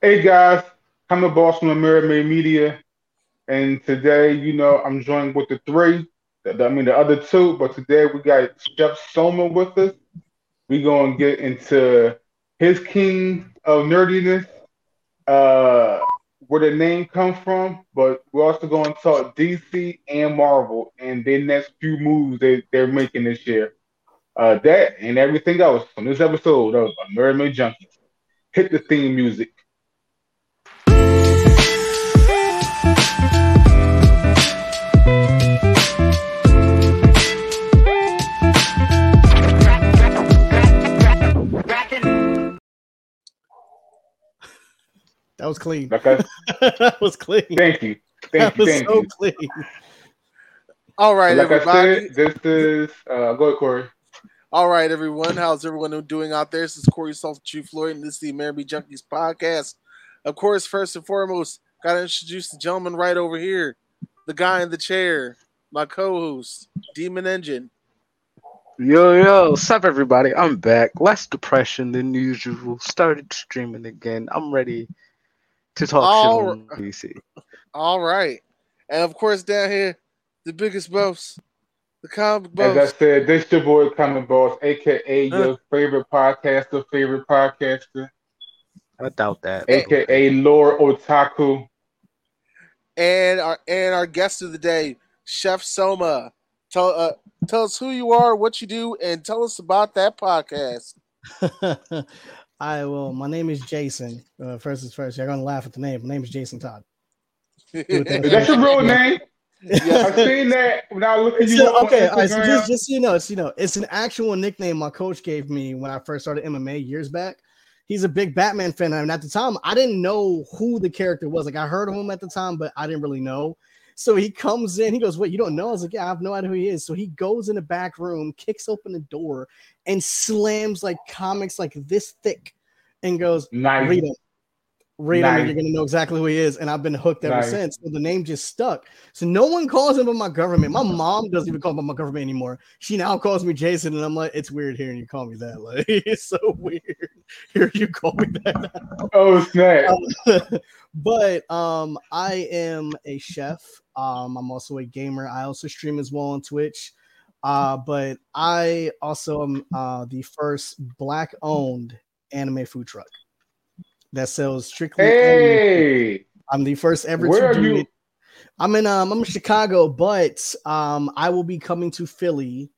Hey guys, I'm the boss from Mermaid Media, and today, you know, I'm joined with the three. I mean, the other two, but today we got Chef Soma with us. We're gonna get into his king of nerdiness, uh, where the name comes from, but we're also going to talk DC and Marvel and their next few moves they, they're making this year. Uh, that and everything else on this episode of Mermaid Junkies. Hit the theme music. That was clean. Okay. that was clean. Thank you. Thank That you. was Thank so you. clean. All right, like I everybody. said, this is uh, go ahead, Corey. All right, everyone. How's everyone doing out there? This is Corey Salt Chief Floyd, and this is the American Junkies podcast. Of course, first and foremost, got to introduce the gentleman right over here, the guy in the chair, my co-host, Demon Engine. Yo, yo, what's up, everybody? I'm back. Less depression than usual. Started streaming again. I'm ready to talk All shit on DC. All right, and of course, down here, the biggest boss, the comic As I boss. said, this your boy Common Boss, aka Huh. your favorite podcaster, favorite podcaster, I doubt that. aka Lord Otaku. and our and our guest of the day, Chef Soma. Tell uh, tell us who you are, what you do, and tell us about that podcast. I will. My name is Jason. Uh, first is first. You're gonna laugh at the name. My name is Jason Todd. Is that your real name? Yeah. I seen that when I looked at It's you a- okay, all right, so just, just so you know, it's you know, it's an actual nickname my coach gave me when I first started MMA years back. He's a big Batman fan, and at the time, I didn't know who the character was. Like I heard of him at the time, but I didn't really know. So he comes in, he goes, "What? You don't know?" I was like, "Yeah, I have no idea who he is." So he goes in the back room, kicks open the door, and slams like comics like this thick, and goes, nice. "Read him. Read him, and you're gonna know exactly who he is. And I've been hooked ever Nice. since. So the name just stuck. So no one calls him by my government. My mom doesn't even call him by my government anymore. She now calls me Jason, and I'm like, it's weird hearing you call me that. Like it's so weird. Hear you call me that. Oh snap! Um, but um, I am a chef. Um, I'm also a gamer. I also stream as well on Twitch. Uh, but I also am uh the first black-owned anime food truck that sells strictly anime Hey, I'm the first ever Where to are do you- it. I'm in um I'm in Chicago, but um I will be coming to Philly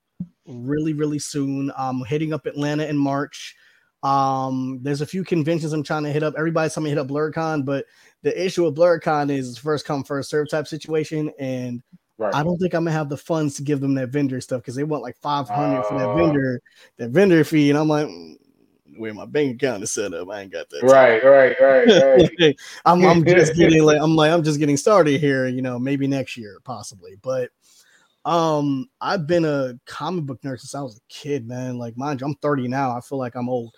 really really soon. Um hitting up Atlanta in March. Um there's a few conventions I'm trying to hit up. Everybody's telling me to hit up BlerdCon, but the issue with BlerdCon is first come first serve type situation and right. I don't think I'm gonna have the funds to give them that vendor stuff because they want like 500 for that Uh. vendor that vendor fee and I'm like mm, where my bank account is set up. I ain't got that. right, right, right, right. I'm, I'm just getting like I'm like I'm just getting started here, you know, maybe next year, possibly. But um I've been a comic book nerd since I was a kid, man. Like mind you, I'm 30 now. I feel like I'm old.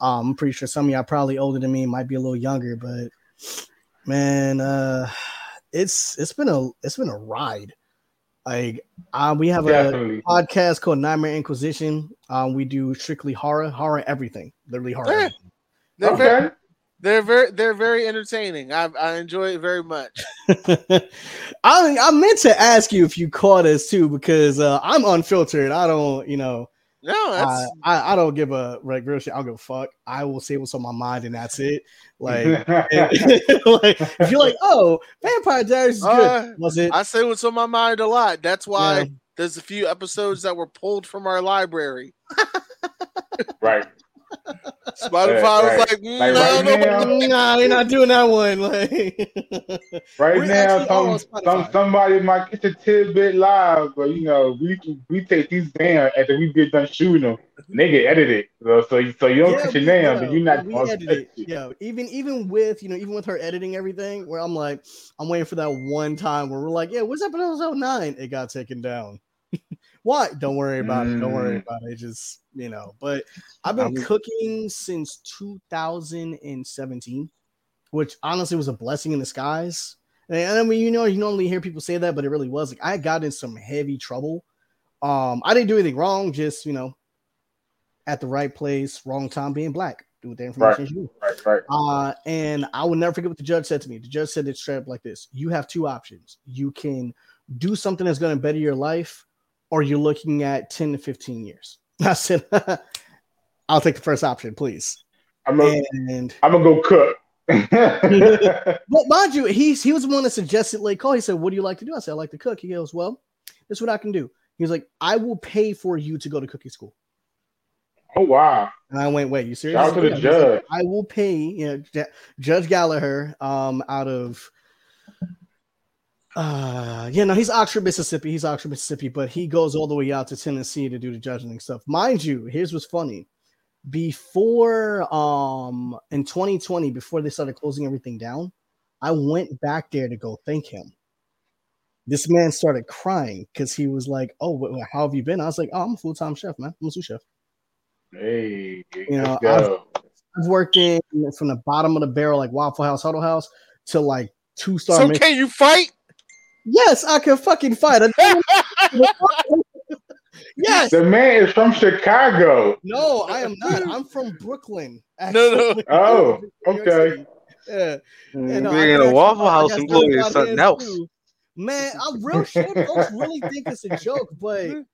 Um, I'm pretty sure some of y'all probably older than me, might be a little younger, but man, uh it's it's been a it's been a ride. Like uh, we have a podcast called Nightmare Inquisition. Um, we do strictly horror, horror everything, literally horror. Yeah. everything. They're very, they're very, they're very entertaining. I, I enjoy it very much. I I meant to ask you if you caught us too because uh, I'm unfiltered. I don't, you know, No, I, that's I I don't give a like real shit. I'll give a fuck. I will say what's on my mind and that's it. Like, like if you're like, oh, Vampire Diaries is good, Uh, was it? I say what's on my mind a lot. That's why Yeah. there's a few episodes that were pulled from our library. right. Spotify right. was like, mm, Like I right don't know. now- nah, they're not doing that one. Like, Right We're now, some, some somebody might get the tidbit live, but you know, we we take these down after we get done shooting them, and they get edited. So so, so you don't Yeah, catch your name, yeah, but you're not we gonna edit it. it. Yeah, even even with you know even with her editing everything, where I'm like, I'm waiting for that one time where we're like, yeah, what's up in episode nine? It got taken down. Why? Don't worry about it. Don't worry Mm. about it. Just you know, but I've been cooking since 2017, which honestly was a blessing in disguise. And I mean, you know, you normally hear people say that, but it really was like I got in some heavy trouble. Um, I didn't do anything wrong, just you know, at the right place, wrong time, being black. Do what the information Right. do. Right, right. Uh, and I will never forget what the judge said to me. The judge said it straight up like this: You have two options. You can do something that's going to better your life, or you're looking at 10 to 15 years. I said, I'll take the first option, please. I'm gonna, And I'm gonna go cook. But mind you, he's he was the one that suggested late call. He said, "What do you like to do?" I said, "I like to cook." He goes, "Well, this is what I can do." He was like, "I will pay for you to go to cooking school." oh wow! And I went, "Wait, you serious?" Shout out to the. He was like, judge. I will pay. You know, J- Judge Gallagher, um, out of. Uh, yeah, no, he's Oxford, Mississippi. He's Oxford, Mississippi, but he goes all the way out to Tennessee to do the judging and stuff. Mind you, here's what's funny. Before, um, in 2020, before they started closing everything down, I went back there to go thank him. This man started crying because he was like, "Oh, wh- wh- how have you been?" I was like, "Oh, I'm a full time chef, man. I'm a sous chef. Hey, You know, let's go. I've worked in from the bottom of the barrel, like Waffle House, Huddle House, to like two star. So can you fight? Yes, I can fucking fight. Yes. The man is from Chicago. No, I am not. I'm from Brooklyn. No, no. Oh, okay. Yeah. And, uh, being can a Waffle House got employee stuff is something else. too. Man, I'm real shit. Folks really think it's a joke, but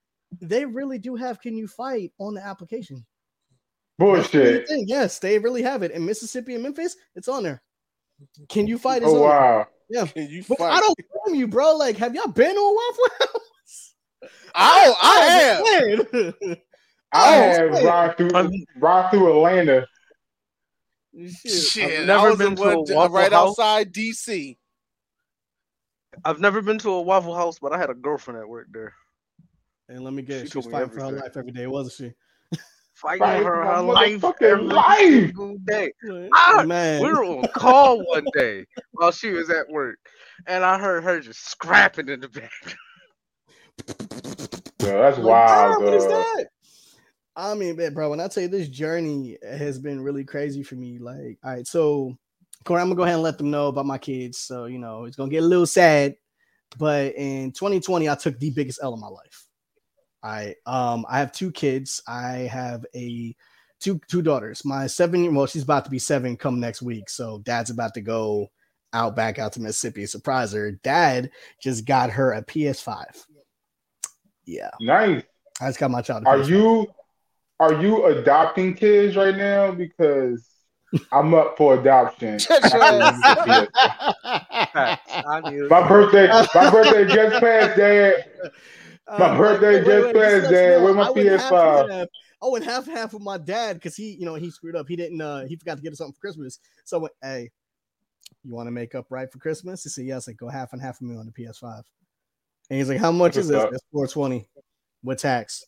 they really do have "Can you fight" on the application. That's the Bullshit. Yes, they really have it in Mississippi and Memphis. It's on there. Can you fight? Is Oh on there. Wow. Can you But fight? I don't blame you, bro. Like, have y'all been to a Waffle House? Oh, I have. have. I have shit. ride through I'm- ride through Atlanta. Shit. Shit, I've never been to a one d- uh, Waffle right House. outside DC. I've never been to a Waffle House, but I had a girlfriend that worked there. And let me She guess, she told was fighting for her life every day, wasn't she? Fighting Fighting for for her life motherfucking every life. single day. Ah, Man, We were on call one day while she was at work, and I heard her just scrapping in the back. Yo, that's Like, wild. "Ah, what is dog. that? I mean, man, bro, when I tell you this journey has been really crazy for me. Like, all right, so Corey, I'm gonna go ahead and let them know about my kids. So, you know, it's gonna get a little sad. But in 2020, I took the biggest L of my life. I um I have two kids. I have a two two daughters. My seven year well, she's about to be seven come next week. So dad's about to go out back out to Mississippi, surprise her. Dad just got her a PS5. Yeah, Nice. I just got my child. Are you are you adopting kids right now? Because I'm up for adoption. Shut your ass After we get the I knew. My birthday, my birthday just passed, Dad. My Uh, birthday wait, just passed, Dad. Where my I went half PS5? and half- I went half and half with my dad because he, you know, he screwed up. He didn't. uh He forgot to get us something for Christmas. So I went, hey, you want to make up right for Christmas? He said yes. I go half and half with me on the PS5. And he's like, how much is this? That's four twenty with tax.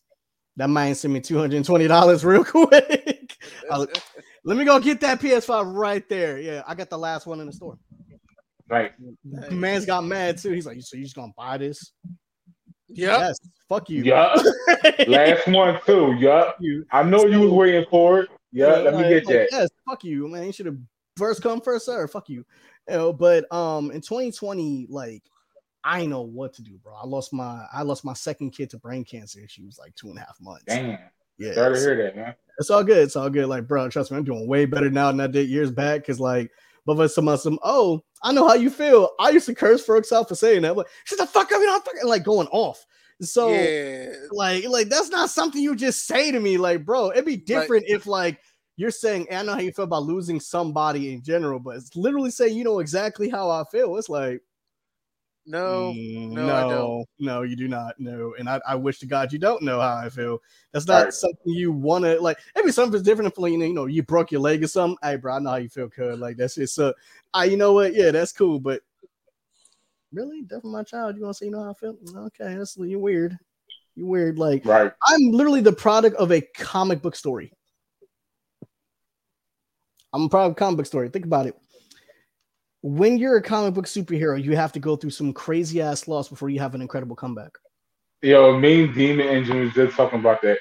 That man sent me two hundred and twenty dollars real quick. Was- Let me go get that PS5 right there. Yeah, I got the last one in the store. Right. The man's got mad too. He's like, so you just gonna buy this? Yep. Yes. Fuck you. Yup. Last one too. Yup. you. I know you was waiting for it. Yeah, let me get like, that. Yes, fuck you, man. You should have first come, first serve. Fuck you. You know, but um in 2020, like I know what to do, bro. I lost my I lost my second kid to brain cancer. She was like two and a half months. Damn. Yeah, Sorry to hear that, man. it's all good. It's all good. Like, bro, trust me, I'm doing way better now than I did years back. Cause like, but for some, uh, some, oh, I know how you feel. I used to curse for herself for saying that. But shut the fuck up, you know, I'm fucking like going off. So yeah. like, like that's not something you just say to me. Like, bro, it'd be different if like you're saying, I know how you feel about losing somebody in general, but it's literally saying you know exactly how I feel. It's like, No. Mm, no, no, I don't. no, you do not know. And I, I wish to God you don't know how I feel. That's not Right. something you want to like. Maybe something's different if you know, you know, you broke your leg or something. Hey, bro, I know how you feel, cuz like that's just so. I, you know what? Yeah, that's cool. But really, definitely my child. You want to say you know how I feel? Okay, that's you weird. You weird. Like Right. I'm literally the product of a comic book story. I'm a product of a comic book story. Think about it. When you're a comic book superhero, you have to go through some crazy ass loss before you have an incredible comeback. Yo, Mean Demon Engine was just talking about that.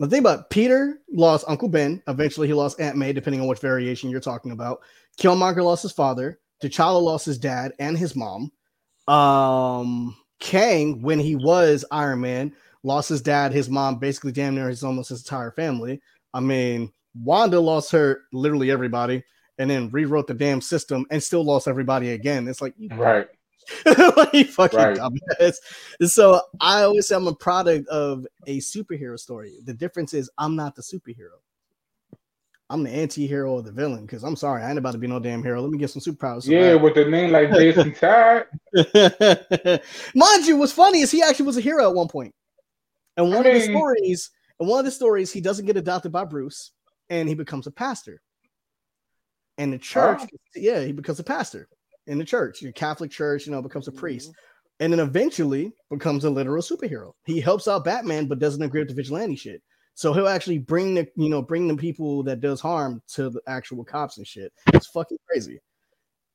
The thing about Peter lost Uncle Ben. Eventually, he lost Aunt May, depending on which variation you're talking about. Killmonger lost his father. T'Challa lost his dad and his mom. Um, Kang, when he was Iron Man, lost his dad, his mom, basically damn near his almost his entire family. I mean, Wanda lost her literally everybody, and then rewrote the damn system and still lost everybody again. It's like Right. you fucking Right. dumbass. So I always say I'm a product of a superhero story. The difference is I'm not the superhero. I'm the anti-hero or the villain because I'm sorry, I ain't about to be no damn hero. Let me get some superpowers. Yeah, with a name like Jason Todd. Mind you, what's funny is he actually was a hero at one point. And one I of the stories, and one of the stories, he doesn't get adopted by Bruce, and he becomes a pastor. And the church, Oh. yeah, he becomes a pastor in the church, your Catholic church, you know, becomes a priest, Mm-hmm. and then eventually becomes a literal superhero. He helps out Batman, but doesn't agree with the vigilante shit. So he'll actually bring the, you know, bring the people that does harm to the actual cops and shit. It's fucking crazy.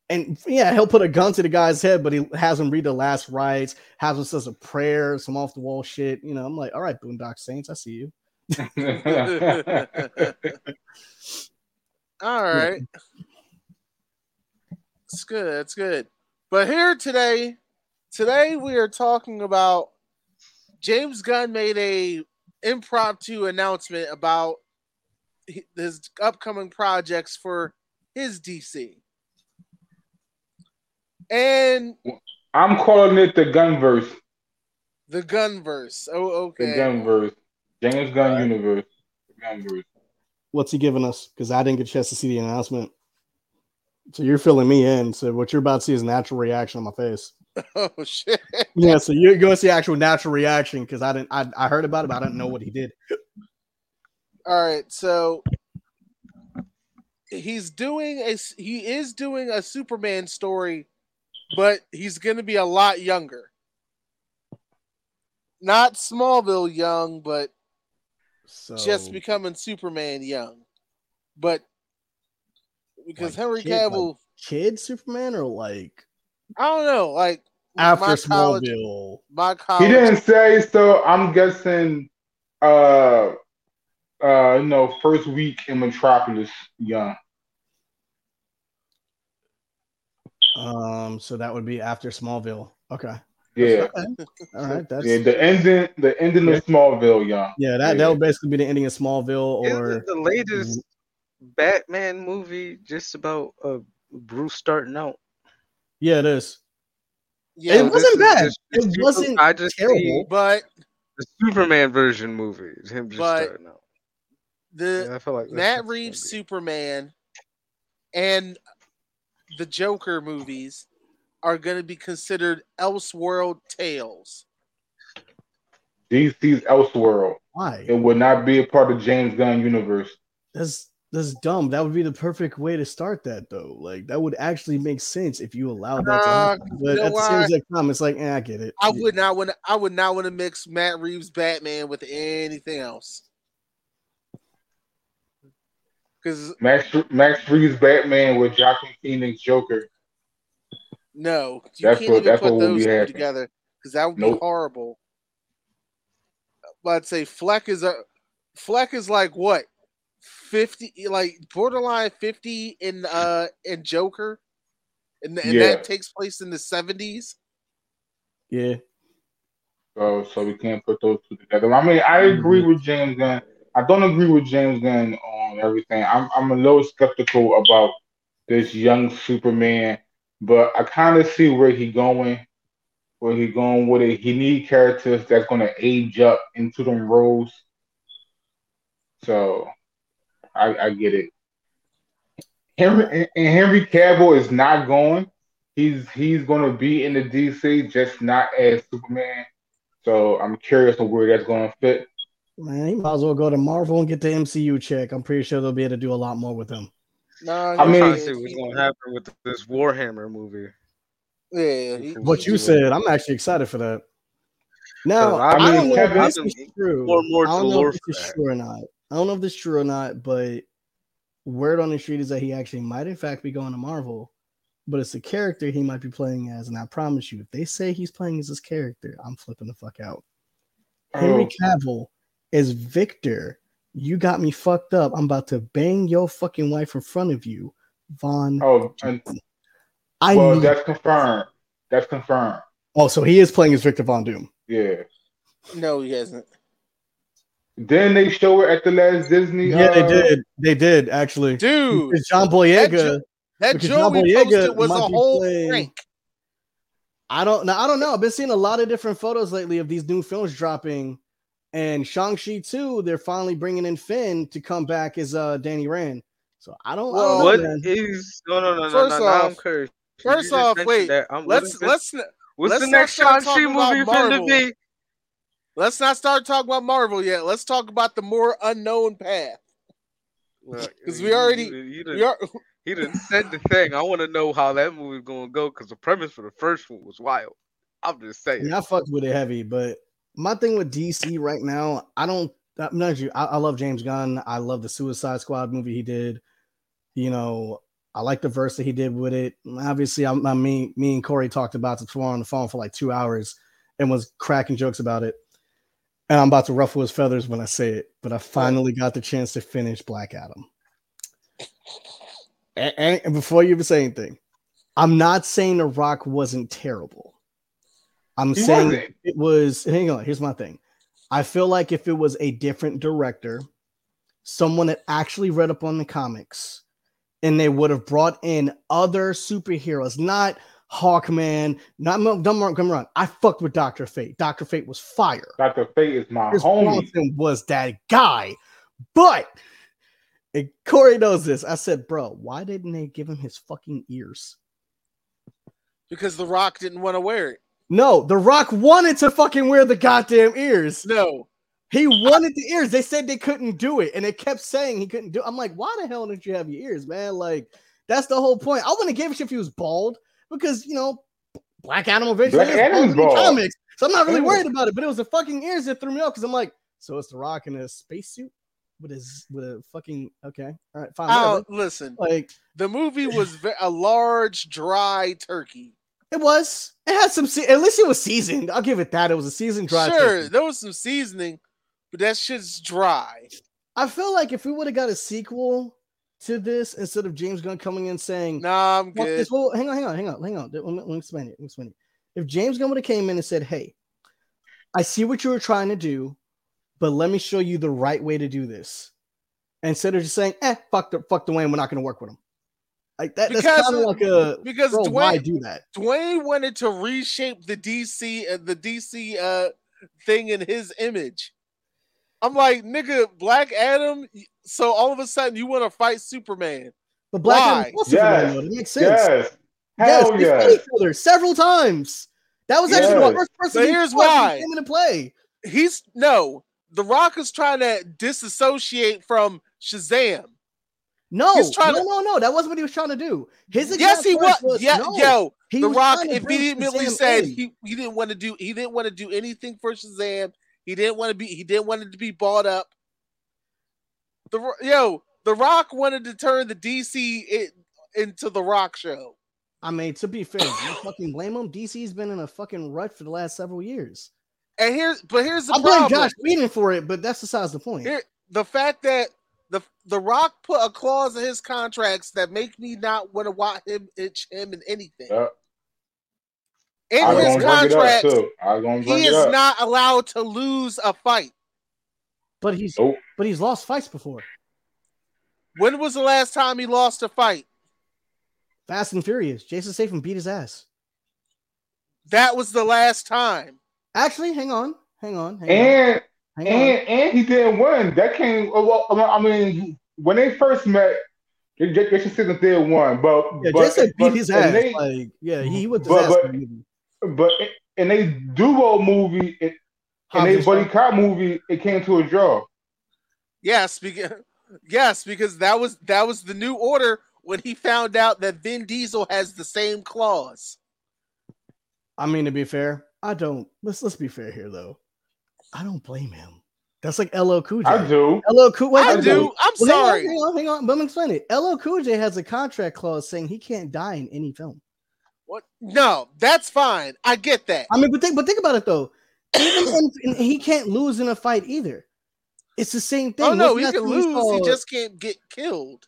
And yeah, he'll put a gun to the guy's head, but he has him read the last rites, has him says a prayer, some off the wall shit. You know, I'm like, all right, Boondock Saints, I see you. All right. It's good. It's good. But here today, today we are talking about James Gunn made a impromptu announcement about his upcoming projects for his DC. And I'm calling it the Gunverse. the Gunverse. Oh, okay. The. Gunverse. James Gunn Alright. universe. The Gunverse. What's he giving us? Because I didn't get a chance to see the announcement. So you're filling me in. So what you're about to see is natural reaction on my face. Oh shit. Yeah, so you're going to see actual natural reaction because I didn't. I, I heard about it, but I didn't know what he did. All right, so he's doing a he is doing a Superman story, but he's going to be a lot younger. Not Smallville young, but So just becoming Superman young. But because Like Henry kid, like- Cavill, kid Superman or like I don't know, like after my college, Smallville. my He didn't say so. I'm guessing, uh, uh, you know, first week in Metropolis, young. Um, so that would be after Smallville. Okay. Yeah, Okay. All right. That's yeah. The ending, the ending Yeah. of Smallville, young. yeah. That Yeah. that would basically be the ending of Smallville, Isn't or the latest Batman movie just about uh, Bruce starting out? yeah, it is. yeah, It wasn't is bad. just It wasn't I just terrible. see but the Superman version movie. is Him just But- starting out. the Yeah, I feel like Matt Reeves. Superman and the Joker movies are going to be considered Elseworld tales. DC's Elseworld. Why? It would not be a part of James Gunn universe. That's that's dumb. That would be the perfect way to start that though. Like that would actually make sense if you allowed that to Uh, happen. But you know at the same why? time, it's like, eh, I get it. I would not want. to I would not want to mix Matt Reeves Batman with anything else. Because Max Max Reeves Batman with Joaquin Phoenix Joker. No, you That's can't what- even that's put those two together. Because that would be horrible. But I'd say Fleck is a Fleck is like what fifty, like borderline fifty in uh in Joker, and, and Yeah. that takes place in the seventies. Yeah. So so we can't put those two together. I mean, I agree with James Gunn. I don't agree with James Gunn on everything. I'm I'm a little skeptical about this young Superman, but I kind of see where he going, where he going with it. He need characters that's gonna age up into them roles. So I I get it. Henry and Henry Cavill is not going. He's he's gonna be in the DC, just not as Superman. So I'm curious on where that's gonna fit. Man, he might as well go to Marvel and get the MCU check. I'm pretty sure they'll be able to do a lot more with him. No, I mean- trying to see what's going to happen with this Warhammer movie. yeah, he- What you said, I'm actually excited for that. Now, I I, mean, don't know Kevin- if this is true. more more I don't know if for this is true or not. I don't know if this is true or not, but word on the street is that he actually might, in fact, be going to Marvel. But it's a character he might be playing as, and I promise you, if they say he's playing as this character, I'm flipping the fuck out. Henry Oh. Cavill is Victor. You got me fucked up. I'm about to bang your fucking wife in front of you, Vaughn. Oh, and, I well, need- that's confirmed. That's confirmed. oh, so he is playing as Victor Von Doom. Yeah, no, he hasn't. Then they show it at the last Disney. Yeah, they uh, did. They did actually. Dude, Because John That Boyega. jo- that because John Joey Boyega posted was a whole playing- prank. I don't know. I don't know. I've been seeing a lot of different photos lately of these new films dropping, and Shang Chi too. They're finally bringing in Finn to come back as uh Danny Rand. So I don't. I don't know, What man. is no no no no First no? now I'm off- curious. First off, wait. I'm Let's let's What's let's the not next start Shang-Chi movie finna Marvel. be? let's not start talking about Marvel yet. Let's talk about the more unknown path. Because you- we already- you, you done- We are, he done said the thing. I want to know how that movie's gonna go because the premise for the first one was wild. I'm just saying. mean, I fucked with it heavy, but my thing with DC right now, I don't. I'm not you. I, I love James Gunn. I love the Suicide Squad movie he did. You know, I like the verse that he did with it. Obviously, I'm, I mean, me and Corey talked about it on the phone for like two hours and was cracking jokes about it. And I'm about to ruffle his feathers when I say it, but I finally got the chance to finish Black Adam. And, and before you even say anything, I'm not saying The Rock wasn't terrible. I'm He saying wasn't. it was. Hang on, here's my thing. I feel like if it was a different director, someone that actually read up on the comics, and they would have brought in other superheroes, not Hawkman, not don't don't get. I fucked with Doctor Fate. Doctor Fate was fire. Dr. Fate is my Chris homie. Bronson was that guy. But and Corey knows this. I said, bro, why didn't they give him his fucking ears? because The Rock didn't want to wear it. No, The Rock wanted to fucking wear the goddamn ears. No, He wanted the ears. They said they couldn't do it, and they kept saying he couldn't do. It. I'm like, why the hell didn't you have your ears, man? Like, that's the whole point. I wouldn't give given a shit if he was bald because you know, Black Animal eventually Black is bald in the bald. comics, so I'm not really worried about it. But it was the fucking ears that threw me off because I'm like, so it's The Rock in a spacesuit with his with a fucking okay, all right, fine, oh, listen. Like The movie was a large, dry turkey. It was. It had some. Se- at least it was seasoned. I'll give it that. It was a seasoned dry. sure, turkey. there was some seasoning, but that shit's dry. I feel like if we would have got a sequel to this instead of James Gunn coming in saying, Nah, I'm good. this. Well, hang on, hang on, hang on, hang on. Let me, let me explain it. Let me explain it. If James Gunn would have came in and said, "Hey, I see what you were trying to do, but let me show you the right way to do this," instead of just saying, "Eh, fuck the fuck Dwayne, we're not going to work with him," like that. Because- that's kind of like a Because bro, why Dwayne, do that? Dwayne wanted to reshape the DC uh, the DC uh thing in his image. I'm like, nigga, Black Adam. So all of a sudden, you want to fight Superman? But Black Why? Adam was Superman, Yes. though. It makes sense. Yes. Yes, Hell they fought yes. each other several times. That was actually the first person. But he here's fought he why. came into play. He's no. The Rock is trying to disassociate from Shazam. No, no, to- no, no. That wasn't what he was trying to do. His Yes, he was. words Yeah, no. yo, He The Rock trying to bring immediately said he, he didn't want to do he didn't want to do anything for Shazam. He didn't want to be he didn't want it to be bought up. The yo, The Rock wanted to turn the DC it, into the Rock show. I mean, to be fair, you fucking blame him. DC's been in a fucking rut for the last several years. And here's but here's the I blame problem. Joss Whedon for it, but that's besides the point. Here, the fact that the the Rock put a clause in his contracts that make me not want to watch him itch him in anything. Yep. In I'm his gonna bring it up contract, too. I'm gonna bring he is not allowed to lose a fight. But he's Nope. but he's lost fights before. When was the last time he lost a fight? Fast and Furious. Jason Statham beat his ass. That was the last time. Actually, hang on, hang on, hang on, And on. and and he didn't win. That came. oh, Well, I mean, when they first met, J- J- Jason Statham did win, but Yeah, but, Jason beat but- his ass. They, like, yeah, he mhm. whipped his but- but- in the movie. but in a duo movie, in, in a buddy cop movie, it came to a draw. Yes, because yes, because that was that was the new order when he found out that Vin Diesel has the same clause. I mean, to be fair, I don't. Let's let's be fair here, though. I don't blame him. That's like LL Cool J. I do. LL Cool. Wait, I wait, do. wait. I'm Well, sorry. Hang on, hang on. Let me explain it. LL Cool J has a contract clause saying he can't die in any film. What? No, that's fine. I get that. I mean, but think, but think about it though. Even in, in- he can't lose in a fight either. It's the same thing. Oh no, When's he can last time you lose. He just can't get killed.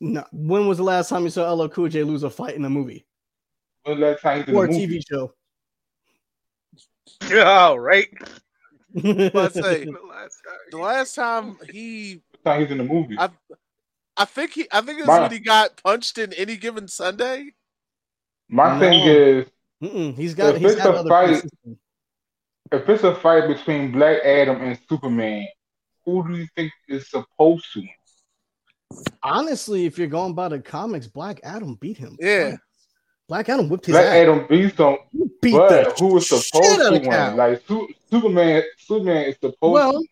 no. When was the last time you saw LL Cool J lose a fight in a movie When last time or a a movie? TV show? Yeah, right. But say The last time. the last time he, Time he's in the movie. I- I think he, I think it's My- when he got punched in any given Sunday. My No. thing is, Mm-mm, he's got If he's it's had a other fight- places. if it's a fight between Black Adam and Superman, who do you think is supposed to? Honestly, if you're going by the comics, Black Adam beat him. Yeah. Black Adam whipped his Black ass. Adam beats him, beat but the who is shit supposed to win? Like Su- Superman, Superman is supposed. To Well,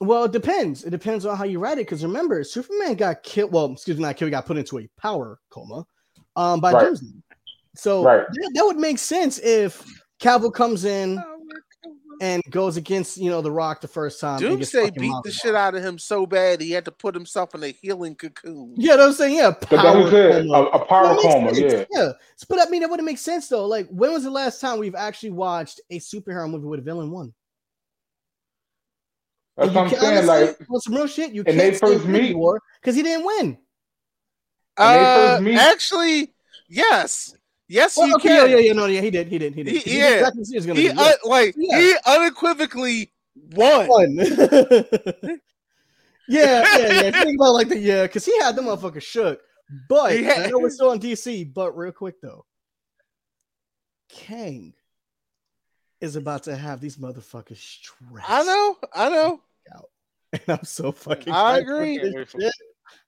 well, it depends. It depends on how you write it. Because remember, Superman got killed. Well, excuse me, not killed. He got put into a power coma, um, by Right. Doomsday. So Right. that, that would make sense if Cavill comes in and goes against you know the Rock the first and Doomsday beat the shit out of him so bad he had to put himself in a healing cocoon. Yeah, that's what I'm saying. Yeah, power what I said, coma. a, a power That coma. Yeah, yeah. But I mean, that wouldn't make sense though. Like, when was the last time we've actually watched a superhero movie with a villain won? that's what I'm saying. can- Like honestly, some real shit, you and can't they first meet- because he didn't win. They first Uh, meet- actually, yes, yes, Well, you okay, can. yeah, yeah, no, yeah, he did, he did, he did. He- he yeah. exactly he He un- uh, like Yeah. he unequivocally won. One. yeah, yeah, yeah. Think about like the yeah, because he had them motherfuckers shook. But He had- I know we're still on DC, but real quick though, Kang is about to have these motherfuckers stressed. I know, I know. and I'm so fucking. I agree.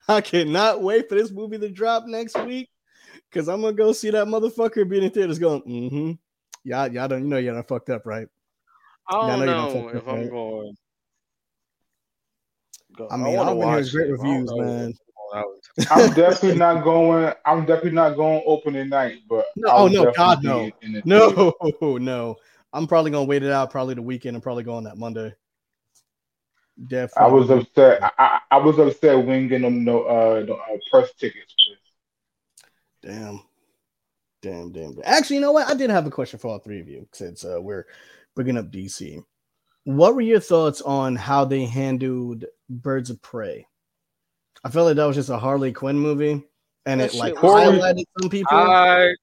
I cannot wait for this movie to drop next week because I'm gonna go see that motherfucker be in the theaters going, mm-hmm. Y'all, y'all don't, you know, y'all done fucked up, right? I Yeah, I don't know you don't know if with I'm that. going. go- I mean, I I've been hearing great reviews, man. I'm definitely not going. I'm definitely not going opening night. But No, I'll oh, no, God, be no. in- in theater. No, no. I'm probably gonna wait it out probably the weekend and probably go on that Monday. Definitely. I was upset. I, I, I was upset when didn't them no uh, no, uh press tickets. For this. Damn. Damn, damn, damn. Actually, you know what? I did have a question for all three of you since uh, we're bringing up DC. What were your thoughts on how they handled Birds of Prey? I felt like that was just a Harley Quinn movie, and That it like shit was- highlighted some people. I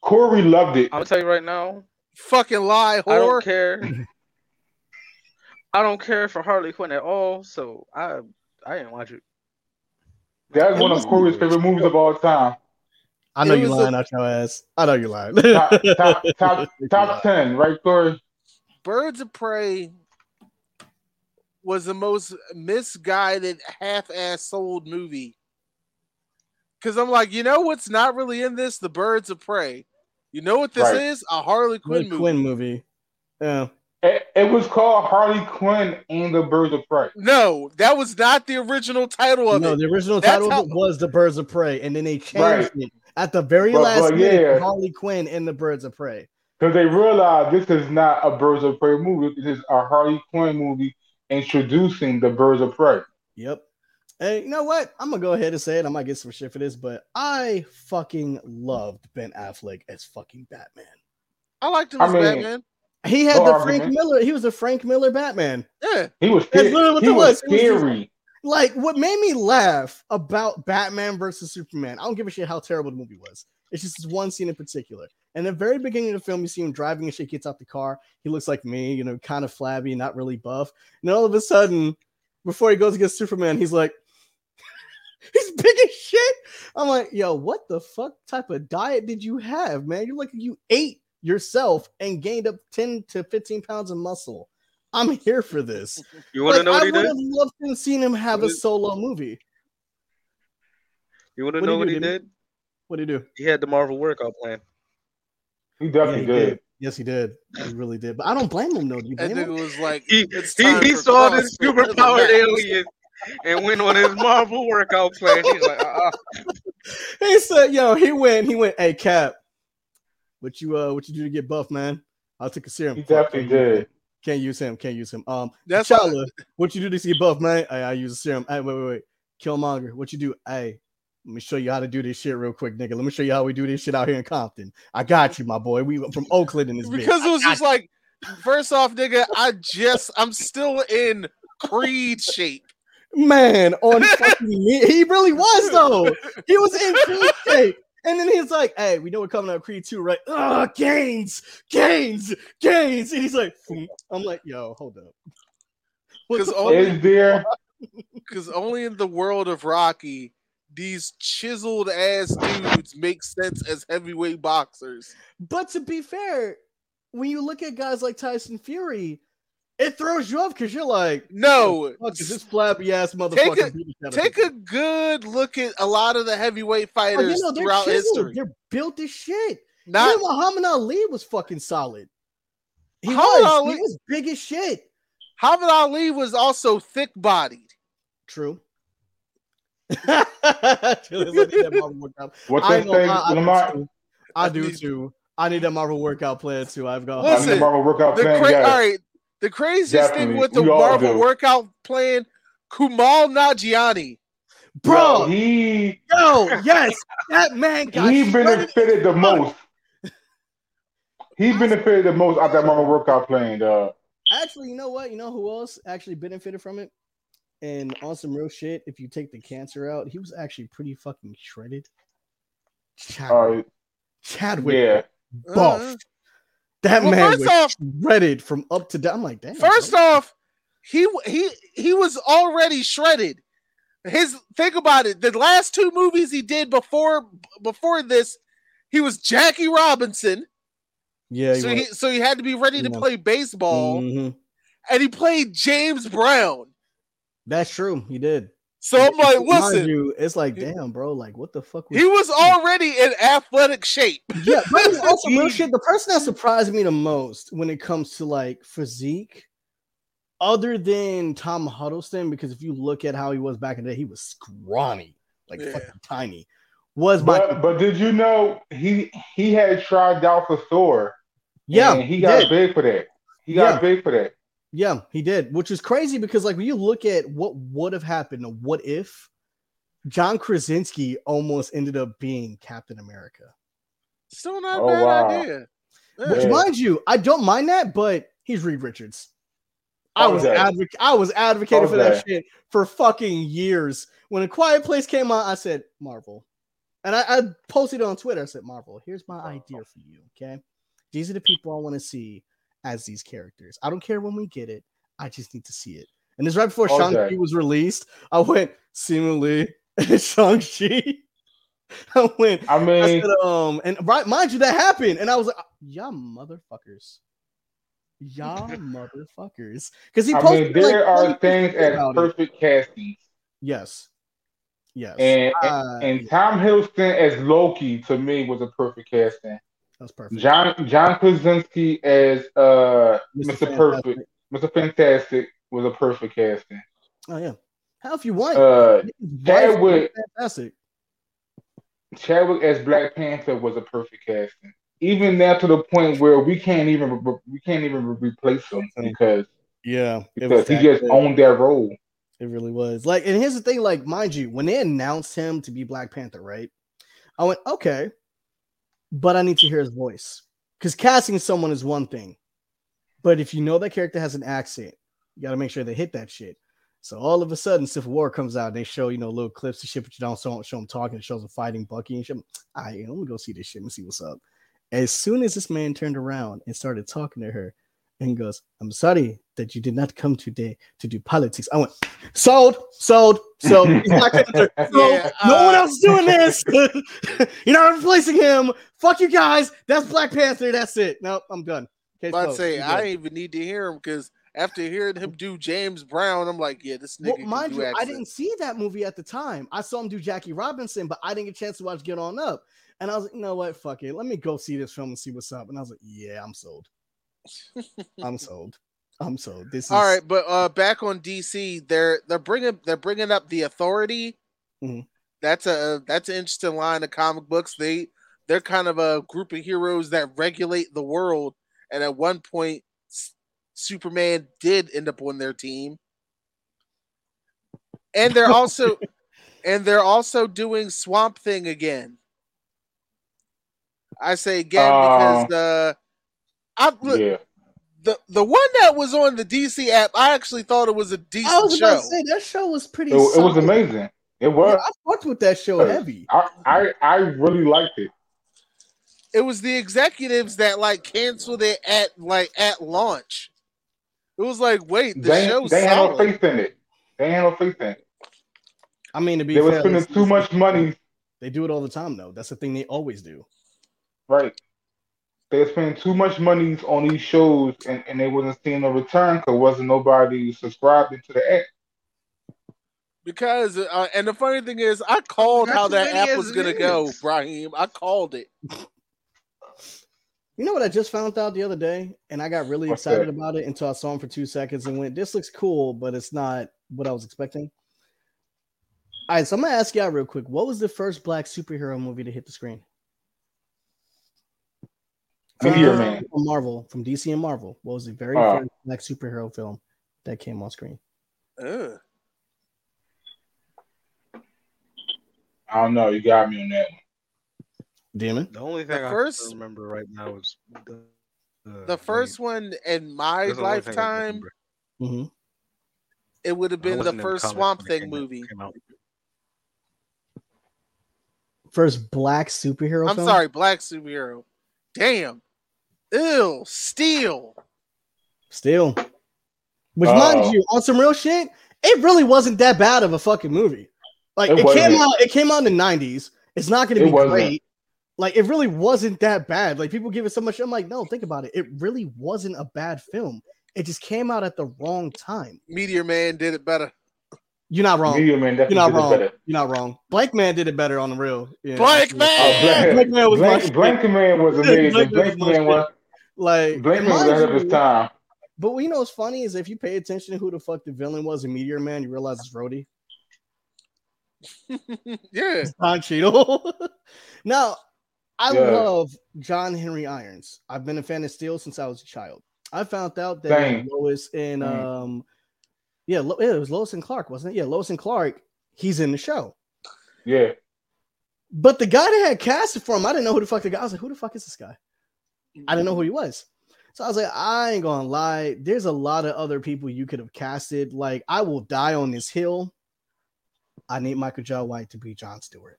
Corey loved it. I'm gonna tell you right now. Fucking lie, I don't care. I don't care for Harley Quinn at all. So I I didn't watch it. That's one of Corey's favorite movies of all time. I know It you was a- lying out your ass. I know you lying. Top top top, top ten, right, Corey? Birds of Prey was the most misguided, half-ass sold movie. Cause I'm like, you know what's not really in this? The Birds of Prey. You know what this Right. is? A Harley Quinn Quinn, movie. Quinn movie. Yeah. It, it was called Harley Quinn and the Birds of Prey. No, that was not the original title of No, it. No, the original That's title how- of it was The Birds of Prey, and then they changed Right. it at the very But- last but minute. Harley Quinn in the Birds of Prey. Because they realized this is not a Birds of Prey movie. This is a Harley Quinn movie introducing the Birds of Prey. Yep. And you know what? I'm gonna go ahead and say it. I might get some shit for this, but I fucking loved Ben Affleck as fucking Batman. I liked him I as mean- Batman. He had No the argument. Frank Miller. He was the Frank Miller Batman. Yeah. He was That's literally what He it was was. It was just- scary. Like what made me laugh about Batman versus Superman. I don't give a shit how terrible the movie was. It's just one scene in particular. And the very beginning of the film, you see him driving and shit, gets out the car. He looks like me, you know, kind of flabby, not really buff. And all of a sudden, before he goes against Superman, he's like, he's big as shit. I'm like, yo, what the fuck type of diet did you have, man? You're like you ate yourself and gained up 10 to 15 pounds of muscle. I'm here for this. You want to Like, know what I he would have loved to have seen him have a What is- solo movie. You want to know do what you he do, did? What did he do? He had the Marvel workout plan. He Yeah, definitely he did. did. Yes, he did. He really did. But I don't blame him though. Do you That blame him? nigga was like, He it's he, time he for saw this CrossFit to the superpowered alien and went on his Marvel workout plan. He's like, uh, He said, "Yo, he went. He went. Hey, Cap, what you uh, what you do to get buff, man? I took a serum. He definitely did. Can't use him. Can't use him. Um, That's T'Challa, what you do to get buff, man? Hey, I use a serum. Hey, wait, wait, wait. Killmonger, what you do? Hey, let me show you how to do this shit real quick, nigga. Let me show you how we do this shit out here in Compton. I got you, my boy. We from Oakland in this bitch. because it was I just like, first off, nigga, I just I'm still in Creed shape. Man, on fucking me, he really was though. He was in Creed shape. And then he's like, "Hey, we know we're coming out of Creed 2, right? Oh, Gaines, Gaines, Gaines." And he's like. "I'm like, yo, hold up." Because only because only in the world of Rocky, these chiseled ass dudes make sense as heavyweight boxers. But to be fair, when you look at guys like Tyson Fury, it throws you off because you're like, No, "Fuck is this flabby ass motherfucker?" beat the shit out of take a good look at a lot of the heavyweight Oh, fighters you know, they're throughout chiseled. history. They're built as shit. Not Even Muhammad Ali was fucking solid. He Muhammad was. Ali- He was big as shit. Muhammad Ali was also thick bodied. True. It's like that What's I that thing, I, I do Lamar? too. I I do need- too. I need a Marvel workout plan too. I've got. I mean, Listen, Marvel workout The plan. cra- got all right, the craziest Definitely. thing with the We Marvel do. workout plan, Kumail Nanjiani. Bro, Yo, he yo, yes, that man got he benefited the most. He benefited the most out that Marvel workout plan, dog. Actually, you know what? You know who else actually benefited from it? And on some real shit, if you take the cancer out, he was actually pretty fucking shredded. Chadwick, Uh, Chadwick yeah. buff. That Well, man first was off- shredded from up to down. I'm like, damn. First off, he he he was already shredded. His think about it. The last two movies he did before before this, he was Jackie Robinson. yeah, so he so he had to be ready to Yeah. play baseball, Mhm. and he played James Brown. that's true. He did. So I'm like, Mind listen, you, it's like, damn, bro, like, what the fuck? Was he was already in athletic shape. yeah, but also real shit. The person that surprised me the most when it comes to like physique, other than Tom Hiddleston, because if you look at how he was back in the day, he was scrawny, like Yeah. fucking tiny. Was my But but did you know he he had tried out for Thor? yeah, and he got did. big for that. He got Yeah. big for that. Yeah, he did, which is crazy because like when you look at what would have happened, what if John Krasinski almost ended up being Captain America. Still not a Oh, bad wow. idea. Which, mind you, I don't mind that, but he's Reed Richards. I was Okay. advoc- I was advocating for that shit for fucking years. When a quiet place came out, I said Marvel. And I, I posted it on Twitter. I said, Marvel, here's my idea for you. Okay. These are the people I want to see as these characters. I don't care when we get it. I just need to see it. And this right before Okay. Shang-Chi was released. I went, seemingly Shang-Chi. I went, I I mean, said, um, and right, mind you, that happened, and I was like, y'all motherfuckers, y'all motherfuckers, because he I posted mean, like, there are things as it. perfect castings, Yes, yes, and Uh, and Tom Hiddleston as Loki to me was a perfect casting. That's perfect. John John Krasinski as uh Mr. Mr. Perfect, Mr. Fantastic was a perfect casting. Oh yeah, how if you want? Uh, Chadwick- fantastic. Chadwick as Black Panther was a perfect casting. Even now to the point where we can't even we can't even replace him because Yeah, because he just owned that role. It really was. Like, and here's the thing, like, mind you, when they announced him to be Black Panther, right? I went, okay, but I need to hear his voice. Because casting someone is one thing. But if you know that character has an accent, you gotta make sure they hit that shit. So all of a sudden, Civil War comes out and they show, you know, little clips of shit, but you don't show, show him talking, it shows him fighting Bucky and shit. Right, let me go see this shit. Me see what's up. As soon as this man turned around and started talking to her, and goes, I'm sorry that you did not come today to do politics. I went, sold, sold, sold. He's Black Panther. No, Yeah, no one uh, else is doing this. You're not replacing him. Fuck you guys. That's Black Panther. That's it. Nope, I'm done. Case closed. say I didn't even need to hear him because after hearing him do James Brown, I'm like, yeah, this nigga Well, mind you, I didn't see that movie at the time. I saw him do Jackie Robinson, but I didn't get a chance to watch Get On Up. And I was like, you know what? Fuck it. Let me go see this film and see what's up. And I was like, yeah, I'm sold. I'm sold. I'm sold. This is All right, but uh, back on DC, they're they're bringing they're bringing up the Authority. Mhm. That's a that's an interesting line of comic books. They they're kind of a group of heroes that regulate the world, and at one point, S- Superman did end up on their team. And they're also and they're also doing Swamp Thing again. I say again because uh, I look, Yeah, the the one that was on the DC app, I actually thought it was a I decent was show. to say that show was pretty. it, it was amazing. It was. Yeah, I fucked with that show uh, heavy. I, I I really liked it. It was the executives that like canceled it at like at launch. It was like, wait, the They, show's they had no faith in it. They had no faith in it. I mean, to be They were spending too much money. They do it all the time, though. That's the thing they always do. Right. They were spending too much money on these shows, and, and they wasn't seeing a return because wasn't nobody subscribing to the app. Because uh, and the funny thing is, I called Got how that app was gonna it go, is. Brahim. I called it. You know what I just found out the other day, and I got really What's excited that? about it until I saw him for two seconds and went, "This looks cool, but it's not what I was expecting." All right, so I'm gonna ask y'all real quick: What was the first black superhero movie to hit the screen? Meteor Uh, Man. from Marvel, from DC and Marvel. What was the very Oh. first black superhero film that came on screen? Ugh. I don't know. You got me on that one. Demon. The only The thing I first- remember right now is the, The first one in my That's the only thing I can lifetime, remember. hmm it would have been the first Swamp Thing movie. out. First black superhero. I'm film? sorry, black superhero. Damn. Ew, Steel. Still, which Oh. mind you, on some real shit, it really wasn't that bad of a fucking movie. Like It it, came wasn't. out, it came out in the '90s. It's not going to be wasn't. great. Like it really wasn't that bad. Like people give it so much. I'm like, no, think about it. It really wasn't a bad film. It just came out at the wrong time. Meteor Man did it better. You're not wrong. Meteor Man You're definitely not did it wrong. better. You're not wrong. Blank Man did it better on the real. Yeah, Blank absolutely. Oh, Man! Blank Man was my Blank. Blank Man was amazing. Blank Man Blank was Man was Like Blank and was ahead of his time. But you know what's funny is if you pay attention to who the fuck the villain was in Meteor Man, you realize it's Rhodey. yeah. Don Cheadle. now, I Yeah. love John Henry Irons. I've been a fan of Steel since I was a child. I found out that Same. Lois and Same. um, yeah, Lo- yeah, it was Lois and Clark, wasn't it? Yeah, Lois and Clark. He's in the show. Yeah. But the guy that had casted for him, I didn't know who the fuck the guy. I was like, who the fuck is this guy? I didn't know who he was. So I was like, I ain't gonna lie. There's a lot of other people you could have casted. Like, I will die on this hill. I need Michael Jai White to be John Stewart.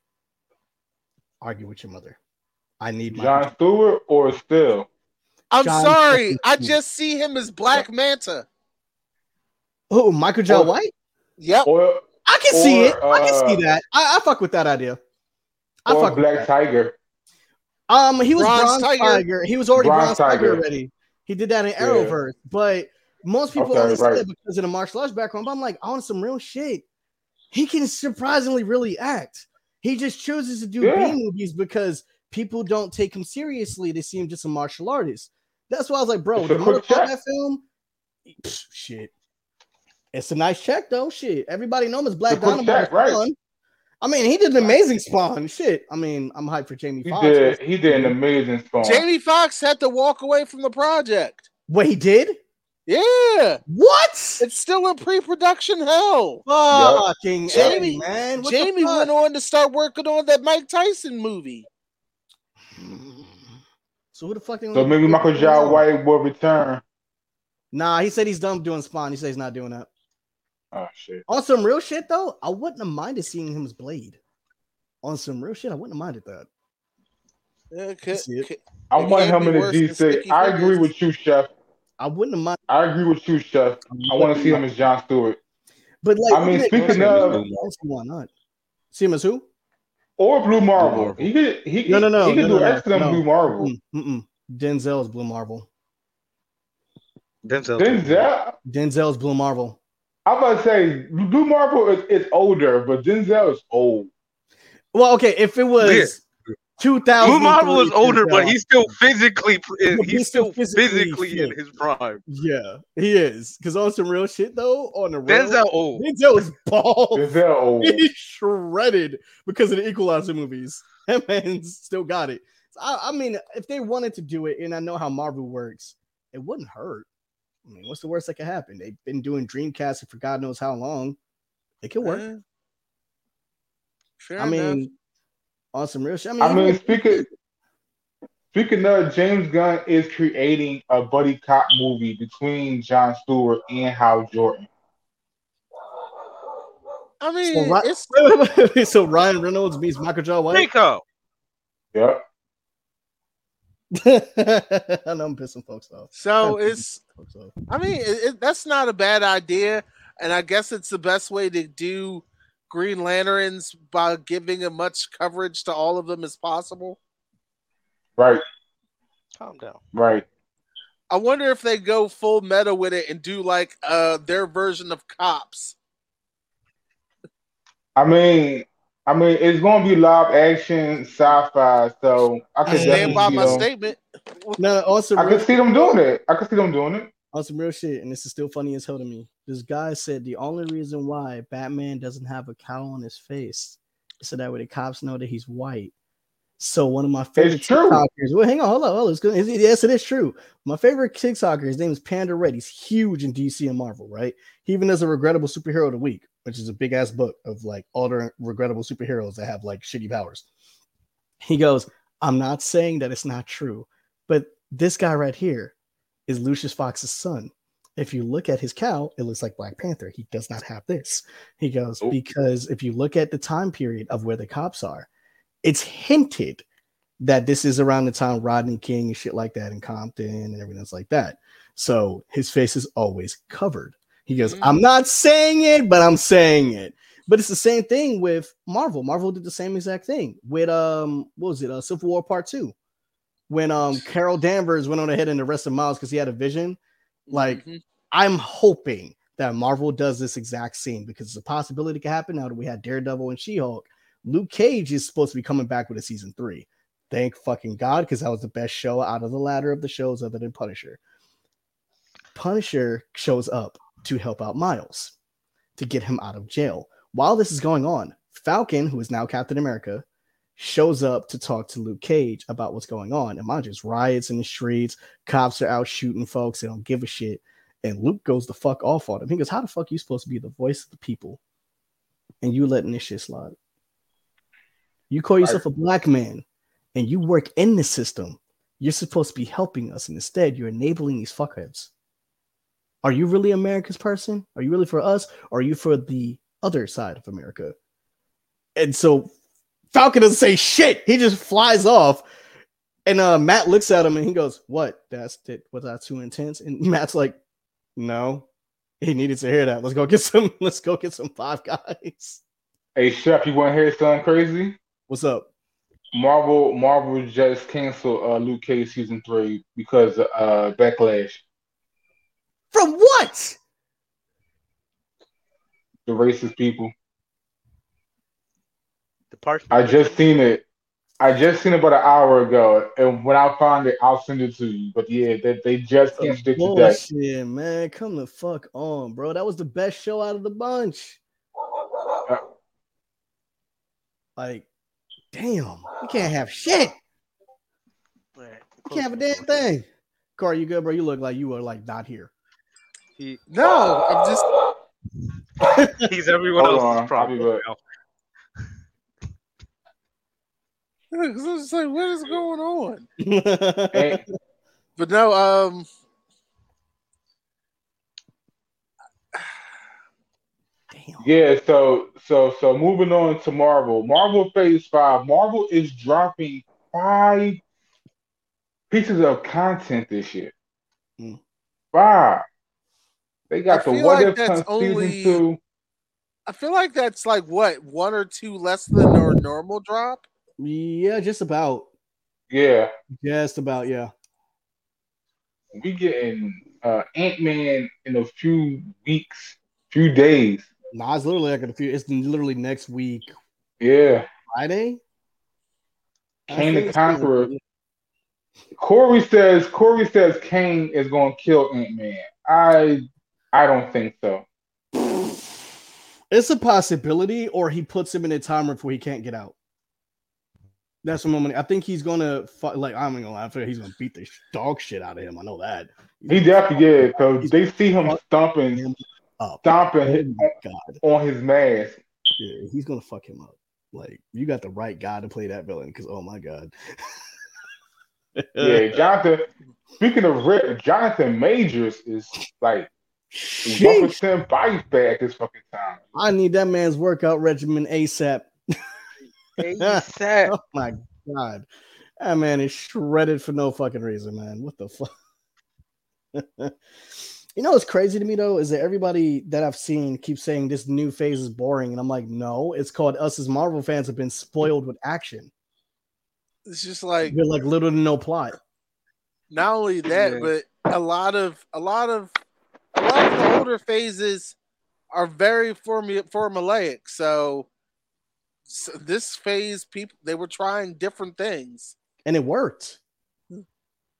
Argue with your mother. I need Michael John Stewart or Still? I'm John sorry. fucking I just see him as Black Manta. Oh, Michael J. Or- White? Yep. Or I can see or, it. I can uh, see that. I, I fuck with that idea. I or fuck with Black that. Tiger? Um, he was Bronze Bronze, Tiger. Tiger. He was already Bronze Bronze, Tiger. Tiger. already. He did that in Yeah. Arrowverse, but most people Okay, only see right. it because of the martial arts background. But I'm like, on some real shit, he can surprisingly really act. He just chooses to do Yeah. B movies because people don't take him seriously. They see him just a martial artist. That's why I was like, bro, It's the a Mortal. Kombat film, psh, shit. It's a nice check though. Shit, everybody knows him as Black It's a quick Dynamite. check, right. Spawn. I mean, he did an amazing Spawn. Shit. I mean, I'm hyped for Jamie He did. He did an amazing spawn. Jamie Foxx had to walk away from the project. What he did? Yeah. What? It's still in pre-production hell. Fucking Jamie- A, man. What Jamie fuck? went on to start working on that Mike Tyson movie. So who the fuck? So maybe Michael Jai White will return. Nah, he said he's done doing Spawn. He said he's not doing that. Oh shit. On some real shit though, I wouldn't have minded seeing him as Blade. On some real shit, I wouldn't have minded that. Yeah, ca- see it. I want him be in worse the than D6. I agree Fingers. with you, Chef. I wouldn't have minded. I agree with you, Chef. I want to see him as John Stewart But like, I mean, speaking okay, of- okay, why not? See him as who? or Blue Marvel. Marvel. He could. He, No, no, no, He could no, do no, excellent no. Blue Marvel. Mm, mm-mm. Denzel's Blue Marvel. Denzel. Denzel. Denzel's Blue Marvel. I'm about to say Blue Marvel is, is older, but Denzel is old. Well, okay, if it was Yeah. 2000, Blue Marvel is older, but he's still physically he's, he's still still physically physically, in his prime. yeah, he is. Because on some real shit though, on the real, Denzel old. Denzel is bald. Denzel old. He's shredded because of the Equalizer movies. That man's still got it. I, I mean, if they wanted to do it, and I know how Marvel works, it wouldn't hurt. I mean, what's the worst that could happen? They've been doing Dreamcast for God knows how long. It could work. eh, fair I enough. mean, on some real shit. I mean, I mean, speaking speaking of James Gunn is creating a buddy cop movie between John Stewart and Hal Jordan. I mean, So, Ry- it's so Ryan Reynolds meets Michael John White. Nico. Yep. I know I'm pissing folks off. so it's. Folks off. I mean, it, it, that's not a bad idea, and I guess it's the best way to do Green Lanterns by giving as much coverage to all of them as possible. Right. Calm down. Right. I wonder if they go full meta with it and do like uh their version of cops. I mean, I mean, it's gonna be live action sci-fi, so I I could stand by definitely my see them. statement. No, also I real, could see them doing it. I could see them doing it. on some real shit, and this is still funny as hell to me. This guy said the only reason why Batman doesn't have a cowl on his face is so that way the cops know that he's white. So one of my favorite It's true. TikTokers. Well, hang on, hold on, hold on. It's good. Yes, it is true. My favorite TikToker, his name is Panda Red. He's huge in DC and Marvel, right? He even does a regrettable superhero of the week, which is a big ass book of like all the regrettable superheroes that have like shitty powers. He goes, I'm not saying that it's not true, but this guy right here is Lucius Fox's son. If you look at his cow, it looks like Black Panther. He does not have this. He goes, Oh. because if you look at the time period of where the cops are, it's hinted that this is around the time Rodney King and shit like that in Compton and everything else like that. So his face is always covered. He goes, Mhm. I'm not saying it, but I'm saying it. But it's the same thing with Marvel. Marvel did the same exact thing with um, what was it? Uh, Civil War Part Two, when um Carol Danvers went on ahead and arrested Miles because he had a vision. Like, Mhm. I'm hoping that Marvel does this exact scene because it's a possibility could happen now that we had Daredevil and She-Hulk. Luke Cage is supposed to be coming back with a season three. Thank fucking God, because that was the best show out of the ladder of the shows other than Punisher. Punisher shows up to help out Miles to get him out of jail. While this is going on, Falcon, who is now Captain America, shows up to talk to Luke Cage about what's going on. And mind you, it's riots in the streets, cops are out shooting folks, they don't give a shit. And Luke goes the fuck off on him. He goes, How the fuck are you supposed to be the voice of the people? And you letting this shit slide. You call yourself a black man and you work in the system. You're supposed to be helping us, and instead you're enabling these fuckheads. Are you really America's person? Are you really for us? Or are you for the other side of America? And so Falcon doesn't say shit. He just flies off. And uh, Matt looks at him and he goes, What? That's that was that too intense? And Matt's like, No. He needed to hear that. Let's go get some, let's go get some five guys. Hey, Chef, you want to hear something crazy? What's up? Marvel, Marvel just canceled uh, Luke Cage season three because uh, backlash. From what? The racist people. The part I just seen it. I just seen it about an hour ago, and when I find it, I'll send it to you. But yeah, they, they just canceled it today. Bullshit, man. Come the fuck on, bro. That was the best show out of the bunch. Uh, Like, damn, we can't have shit. We can't have a damn thing. Car, you good, bro? You look like you are like not here. He, No, I'm just he's everyone Hold else's on, I'll be problem. back. now. I'm just like, what is going on? And, But no, um, yeah, so so so moving on to Marvel. Marvel Phase Five. Marvel is dropping five pieces of content this year. Hmm. Five. They got I the feel What like If that's Con- season only- two. I feel like that's like what one or two less than our normal drop. Yeah, just about. Yeah, Just about, yeah. we getting uh, Ant Man in a few weeks, few days. Nah, it's literally like a few. It's literally next week, Yeah, Friday. Kang the think it's gonna- Conqueror. Corey says Corey says Kang is going to kill Ant Man. I I don't think so. It's a possibility, or he puts him in a timer before he can't get out. That's what I'm. gonna. I think he's gonna fu- like. I'm gonna feel he's gonna beat the dog shit out of him. I know that. He definitely did because they see him stomping Him up. stomping Oh god. on his mask. Yeah, he's gonna fuck him up. Like you got the right guy to play that villain. Because oh my god. Yeah, Jonathan. Speaking of Rick, Jonathan Majors is like Sheesh. percent body fat at this fucking time. I need that man's workout regimen ASAP. ASAP. Oh my god. That man is shredded for no fucking reason, man. What the fuck? you know what's crazy to me though is that everybody that I've seen keeps saying this new phase is boring, and I'm like, no, it's called us as Marvel fans have been spoiled with action. It's just like You're like little to no plot. not only that, Yeah. but a lot of a lot of a lot of the older phases are very formu- formulaic. So, so this phase, people they were trying different things. And it worked.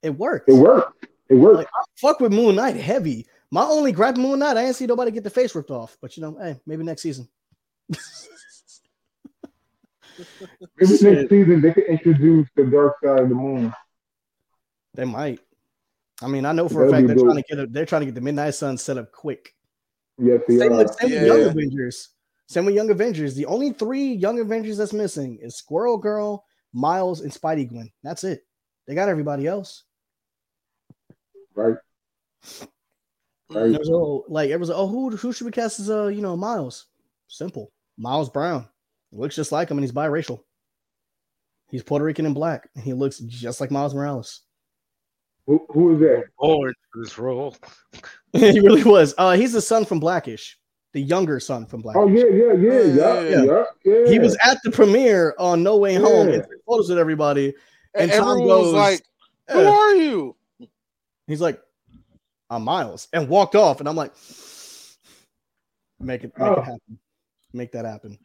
It worked. It worked. It worked. Like, I fuck with Moon Knight heavy. My only gripe with Moon Knight, I didn't see nobody get the face ripped off. But you know, hey, maybe next season. Maybe next season they could introduce the dark side of the moon. They might. I mean, I know for a That'd fact they're trying to get a, they're trying to get the Midnight Sun set up quick. Yes, they Same are. with, same with Young Avengers. Same with Young Avengers. The only three Young Avengers that's missing is Squirrel Girl, Miles, and Spidey Gwen. That's it. They got everybody else. Right. Right. There was like it was oh who who should we cast as uh you know Miles? Simple. Miles Brown. He looks just like him and he's biracial. He's Puerto Rican and black, and he looks just like Miles Morales. Who, who is that? Born for this role. he really was. Uh he's the son from Blackish, the younger son from Blackish. Oh yeah, yeah, yeah, yeah, Yeah. yeah, yeah. He was at the premiere on No Way Home Yeah. and took photos with everybody. And, And Tom everyone goes, was like, "Who "Eh." are you?" He's like, I'm Miles, and walked off. And I'm like, make it, make Oh. it happen, make that happen,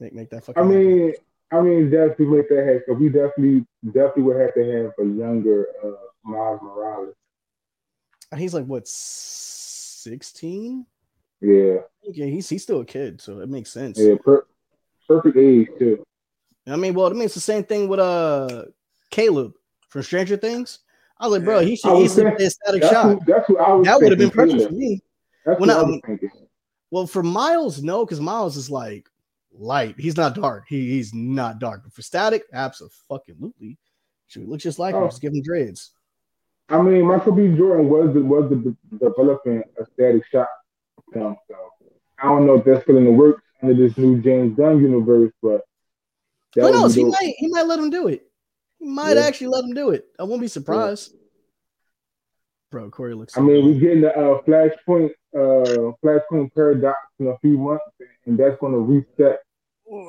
make make that fucking. I happen. mean, I mean, definitely make that happen. 'cause We definitely, definitely would have to have a younger uh, Miles Morales. And he's like what, sixteen? Yeah, Yeah, he's he's still a kid, so it makes sense. yeah, per- perfect age too. I mean, well, I mean, it's the same thing with uh Caleb from Stranger Things. I was like, bro, he should easily play a static That's shot. who, that's who I was. That would have been perfect for me. That's Well, what I no, was thinking. Well, for Miles, no, because Miles is like light. He's not dark. He, he's not dark. But for Static, absolutely. Should look just like him. Oh. Just give him dreads. I mean, Michael B. Jordan was the, was the, developing a Static Shock film, so I don't know if that's still in the works under this new James Gunn universe, but Who knows? He might he might let him do it. He might Yeah. actually let him do it. I won't be surprised. Bro, Corey looks. I mean, we're getting the uh, Flashpoint, uh, Flashpoint paradox in a few months, and that's going to reset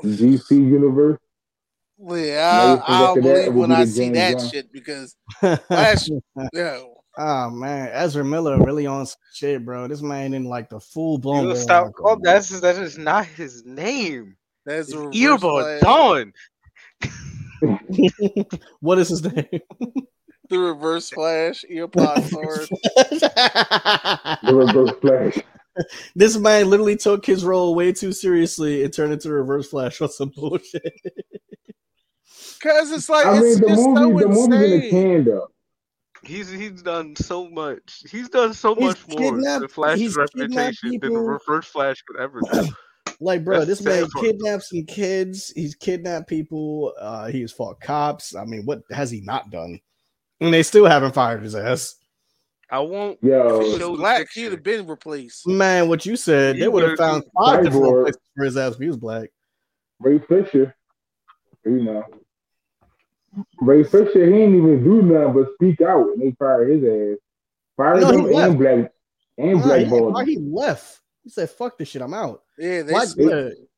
DC universe. Yeah, I, I'll believe it when I see James that Gunn. shit because Flash, yeah, oh man, Ezra Miller really on some shit, bro. This man in like the full blown. Stop. Oh, that's that is not his name. that's It's a reverse Earbud flash. Dawn. what is his name? the reverse flash earpod sword. The reverse Flash. this man literally took his role way too seriously and turned into Reverse Flash on some bullshit. Because it's like I it's mean, the just movie, so the movie's in the insane. can though. He's he's done so much. He's done so He's much more kidnapped- to Flash's he's reputation than the people. Reverse Flash could ever do. Like, bro, That's this man sad for- kidnapped some kids. He's kidnapped people. Uh, he's fought cops. I mean, what has he not done? And they still haven't fired his ass. I won't. If he Yo, was Show black, picture. he'd have been replaced. Man, what you said, He they would have found been five different places for his ass if he was black. Ray Fisher, you know, Ray Fisher, he ain't even do nothing but speak out, and they fired his ass. Fired No, he him left. and black and Nah, he, blackballed. why him. he left. He said, "Fuck this shit, I'm out." Yeah, they sm-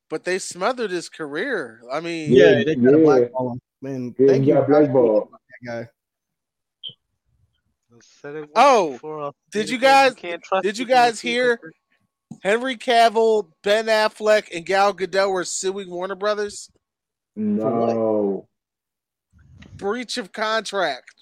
but they smothered his career. I mean, yeah, Yeah, they got a yeah. blackball him. Man, Yeah, thank he you, got God, blackballed. that guy. Said it once Oh, did you guys- did you guys hear- Henry Cavill, Ben Affleck, and Gal Gadot were suing Warner Brothers No, breach of contract.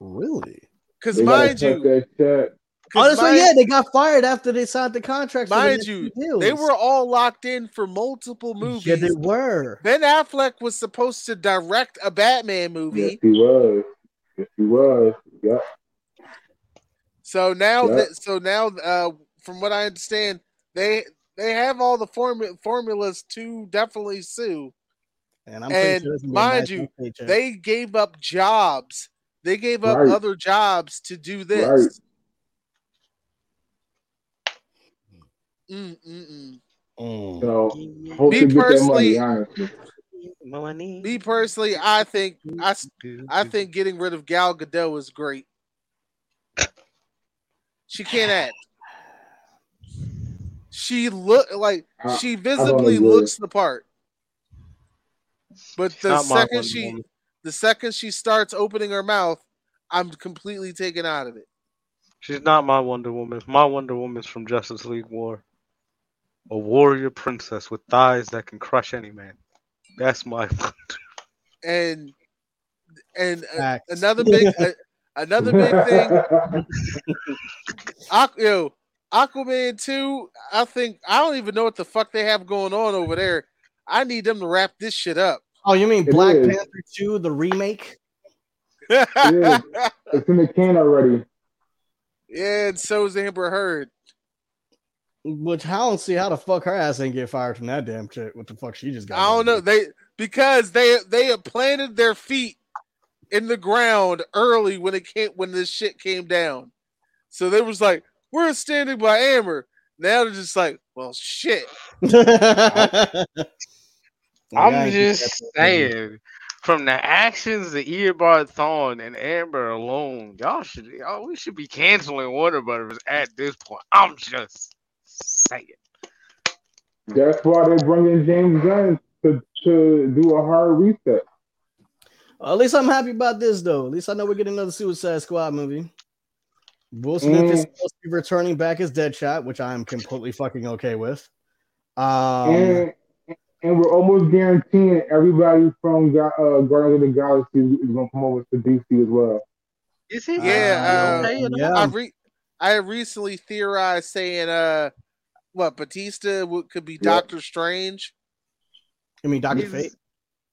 Really? Because they mind you, that check. 'cause Honestly, mind- yeah, they got fired after they signed the contract. for the mind you, deals. they were all locked in for multiple movies. Yeah, they were. Ben Affleck was supposed to direct a Batman Yes, movie. he was. Yes, he was. Yep. So now Yeah. that so now uh from what I understand, they they have all the formu- formulas to definitely sue. And I'm And sure gonna be mind nice you, paycheck. They gave up jobs. They gave up Right. other jobs to do this. Right. Mm, mm, mm. Mm. So Me to get that personally- money. Money. Me personally, I think I, I think getting rid of Gal Gadot is great. She can't act. She look like I- she visibly looks the part. But the Not second she Woman. the second she starts opening her mouth, I'm completely taken out of it. She's not my Wonder Woman. My Wonder Woman's from Justice League War. A warrior princess with thighs that can crush any man. That's my. And and uh, another big uh, another big thing Aqu- yo, Aquaman 2, I think I don't even know what the fuck they have going on over there. I need them to wrap this shit up. Oh, you mean It Black is. Panther 2, the remake? Yeah. it's in the can already. yeah, and so is Amber Heard. Which I don't see how the fuck her ass ain't get fired from that damn shit. What the fuck she just got? I don't know. They because they they had planted their feet in the ground early when it came when this shit came down. So they was like, we're standing by Amber. Now they're just like, well shit. I'm just saying, from the actions of Earbud Thorn and Amber alone, y'all should, y'all, we should be canceling Warner Brothers at this point. I'm just saying. That's why they bring in James Gunn to, to do a hard reset. At least I'm happy about this though. At least I know we're getting another Suicide Squad movie. Will Smith is Mm. supposed to be returning back as Deadshot, which I am completely fucking okay with. Um, and and we're almost guaranteeing everybody from Ga- uh, Guardians of the Galaxy is going to come over to DC as well. Is it? Yeah, uh, yeah. I re- I recently theorized saying uh what Bautista would, could be Yeah. Doctor Strange. I mean Doctor He's- Fate.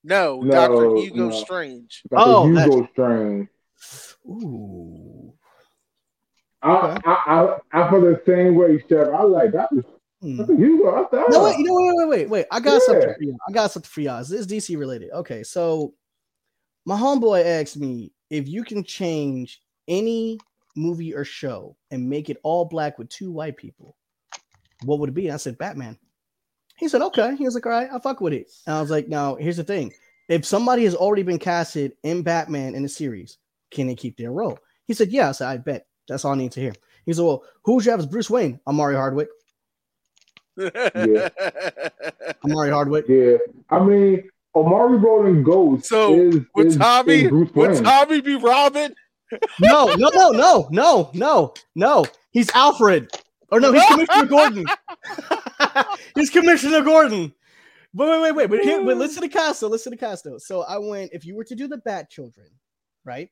No, No, Doctor Hugo no. Strange. Dr. Oh, Hugo Strange. Ooh. I, Okay. I, I, I feel the same way, Chef. I like Dr. Hmm. Dr. Hugo. I thought. No, wait, you know, wait, wait, wait, wait. I got Yeah. something for you. I got something for y'all. This is DC related. Okay, so my homeboy asked me if you can change any movie or show and make it all black with two white people, what would it be? I said Batman. He said, okay. He was like, all right, I'll fuck with it. And I was like, now here's the thing. If somebody has already been casted in Batman in the series, can they keep their role? He said, yeah. I said, I bet. That's all I need to hear. He said, well, who's you have as Bruce Wayne? Omari Hardwick. Yeah. Omari Hardwick. Yeah. I mean, Omari Rolling Ghost So, is, would is, Tommy is Bruce would Tommy be Robin? No, no, no, no, no, no, no. He's Alfred. Or no, he's Commissioner Gordon. he's Commissioner Gordon. But wait, wait, wait. But here, but listen to cast. Listen to cast. So I went. If you were to do the Bat Children, right?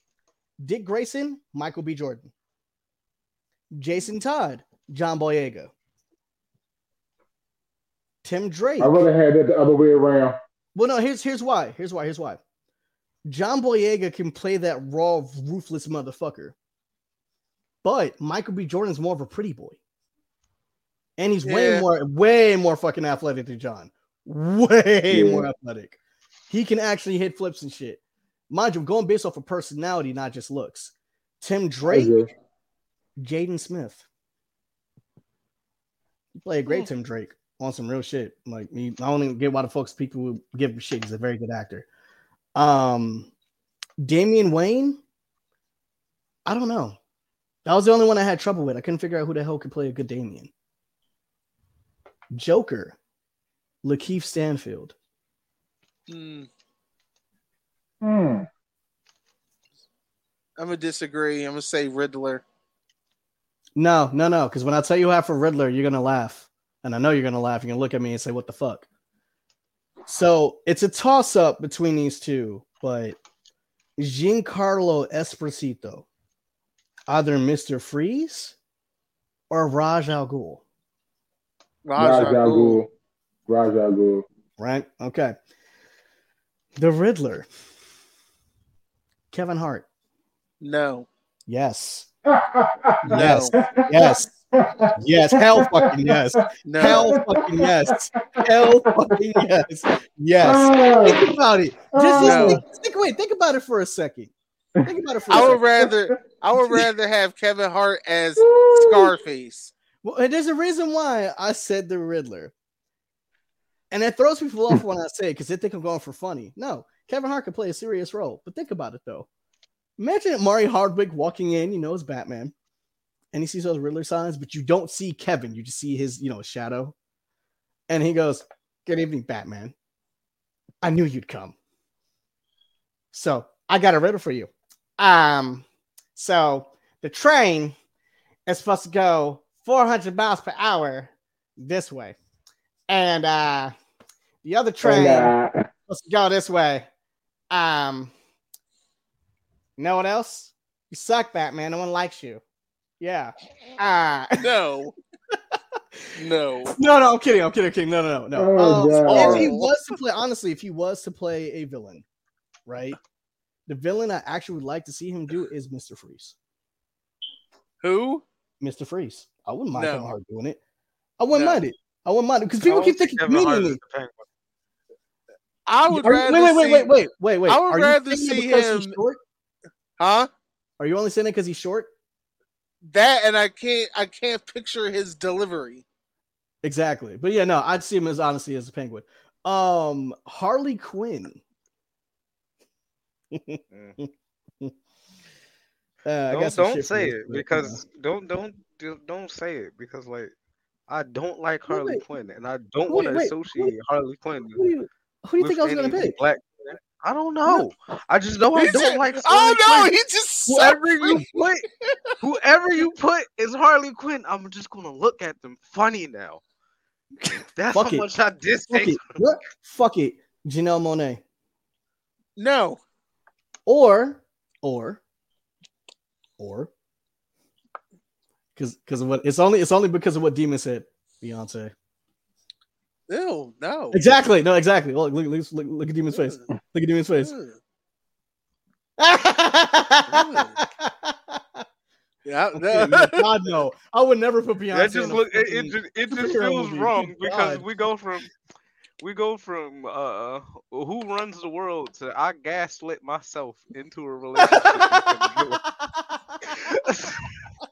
Dick Grayson, Michael B. Jordan, Jason Todd, John Boyega, Tim Drake. I'd rather had that the other way around. Well, no, here's here's why. Here's why. Here's why. John Boyega can play that raw, ruthless motherfucker, but Michael B. Jordan's more of a pretty boy, and he's way more, way more fucking athletic than John. Way Yeah. more athletic. He can actually hit flips and shit. Mind you, I'm going based off of personality, not just looks. Tim Drake. Jaden Smith. You play a great Tim Drake on some real shit. Like he, I don't even get why the folks people would give him shit. He's a very good actor. Um, Damian Wayne. I don't know. That was the only one I had trouble with. I couldn't figure out who the hell could play a good Damian. Joker, Lakeith Stanfield. Hmm, Hmm. I'm gonna disagree. I'm gonna say Riddler. No, no, no. Because when I tell you who I for Riddler, you're gonna laugh, and I know you're gonna laugh. You're gonna look at me and say, "What the fuck?" So it's a toss up between these two, but Giancarlo Esposito, either Mister Freeze or Ra's Al Ghul, Raj Raj Al Al Ghul. Ghul. Ra's Al Ghul. right? Okay. The Riddler, Kevin Hart. No, Yes, no, yes, yes, yes. Hell fucking yes. no. Hell fucking yes. Hell fucking yes. Yes. Think oh. about it. Just, just No. think, think, wait, think about it for a second. Think about it for a I would second. rather I would rather have Kevin Hart as Scarface. Well, there's a reason why I said the Riddler. And it throws people off when I say it because they think I'm going for funny. No, Kevin Hart could play a serious role. But think about it though. Imagine Mari Hardwick walking in, you know, as Batman, and he sees those Riddler signs, but you don't see Kevin. You just see his, you know, shadow. And he goes, Good evening, Batman. I knew you'd come. So I got a riddle for you. Um, so the train is supposed to go 400 miles per hour this way, and uh, the other train And, uh, supposed to go this way. Um, know what else? You suck, Batman. No one likes you. Yeah. Uh, No. no. no, no, I'm kidding. I'm kidding. I'm kidding. No, no, no, no. Oh, Um, if he was to play, honestly, if he was to play a villain, right? The villain I actually would like to see him do is Mr. Freeze. Who? Mr. Freeze. I wouldn't mind No. Kevin Hart doing it. I wouldn't No. mind it. I wouldn't mind it because people I keep thinking think comedian. is the Penguin. I would Are you- rather wait, wait, wait, wait, wait, wait, wait. I would Are rather saying see him- Huh? Are you only saying it because he's short? That and I can't I can't picture his delivery. Exactly. But yeah, no, I'd see him as honestly as a penguin. Um, Harley Quinn. Uh, Don't got some don't say it but, because don't don't don't- don't say it because like I don't like Harley wait. Quinn and I don't want to wait, associate Harley Quinn. who do you who do you think I was gonna pick? Black. I don't know. I just know I don't just- like oh no, Quinn. he just Whoever you put, whoever you put is Harley Quinn. I'm just gonna look at them funny now. That's Fuck how it. much I dislike. it. Fuck it. Janelle Monáe. No. Or or or because because of what it's only it's only because of what Demon said. Beyonce. Ew, no. Exactly. No, exactly. Look, look, look, look, look at Demon's face. Look at Demon's face. Yeah, Okay, no. God no, I would never put Beyonce. That in just a look. It, it just it just feels movie. wrong Good because God. we go from we go from uh who runs the world to I gaslit myself into a relationship.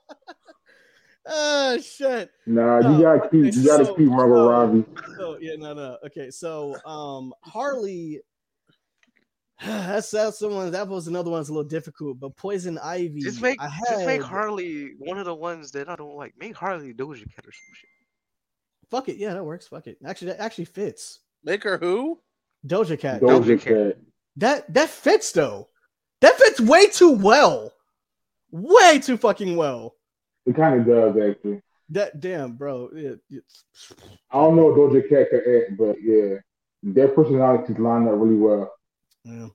with oh shit. Nah, No, you gotta keep you gotta so- keep Margot so- Robbie. So yeah, no, no. Okay, so um Harley. That's that's someone that was another one that's a little difficult, but Poison Ivy. Just make I just make Harley one of the ones that I don't like. Make Harley Doja Cat or some shit. Fuck it, yeah, that works. Fuck it. Actually, that actually fits. Make her who? Doja Cat. Doja Doja Cat. Cat. That that fits though. That fits way too well. Way too fucking well. It kind of does actually. That damn, bro. It, it's, I don't know what Doja Cat could act, but yeah, their personalities line up really well. yeah.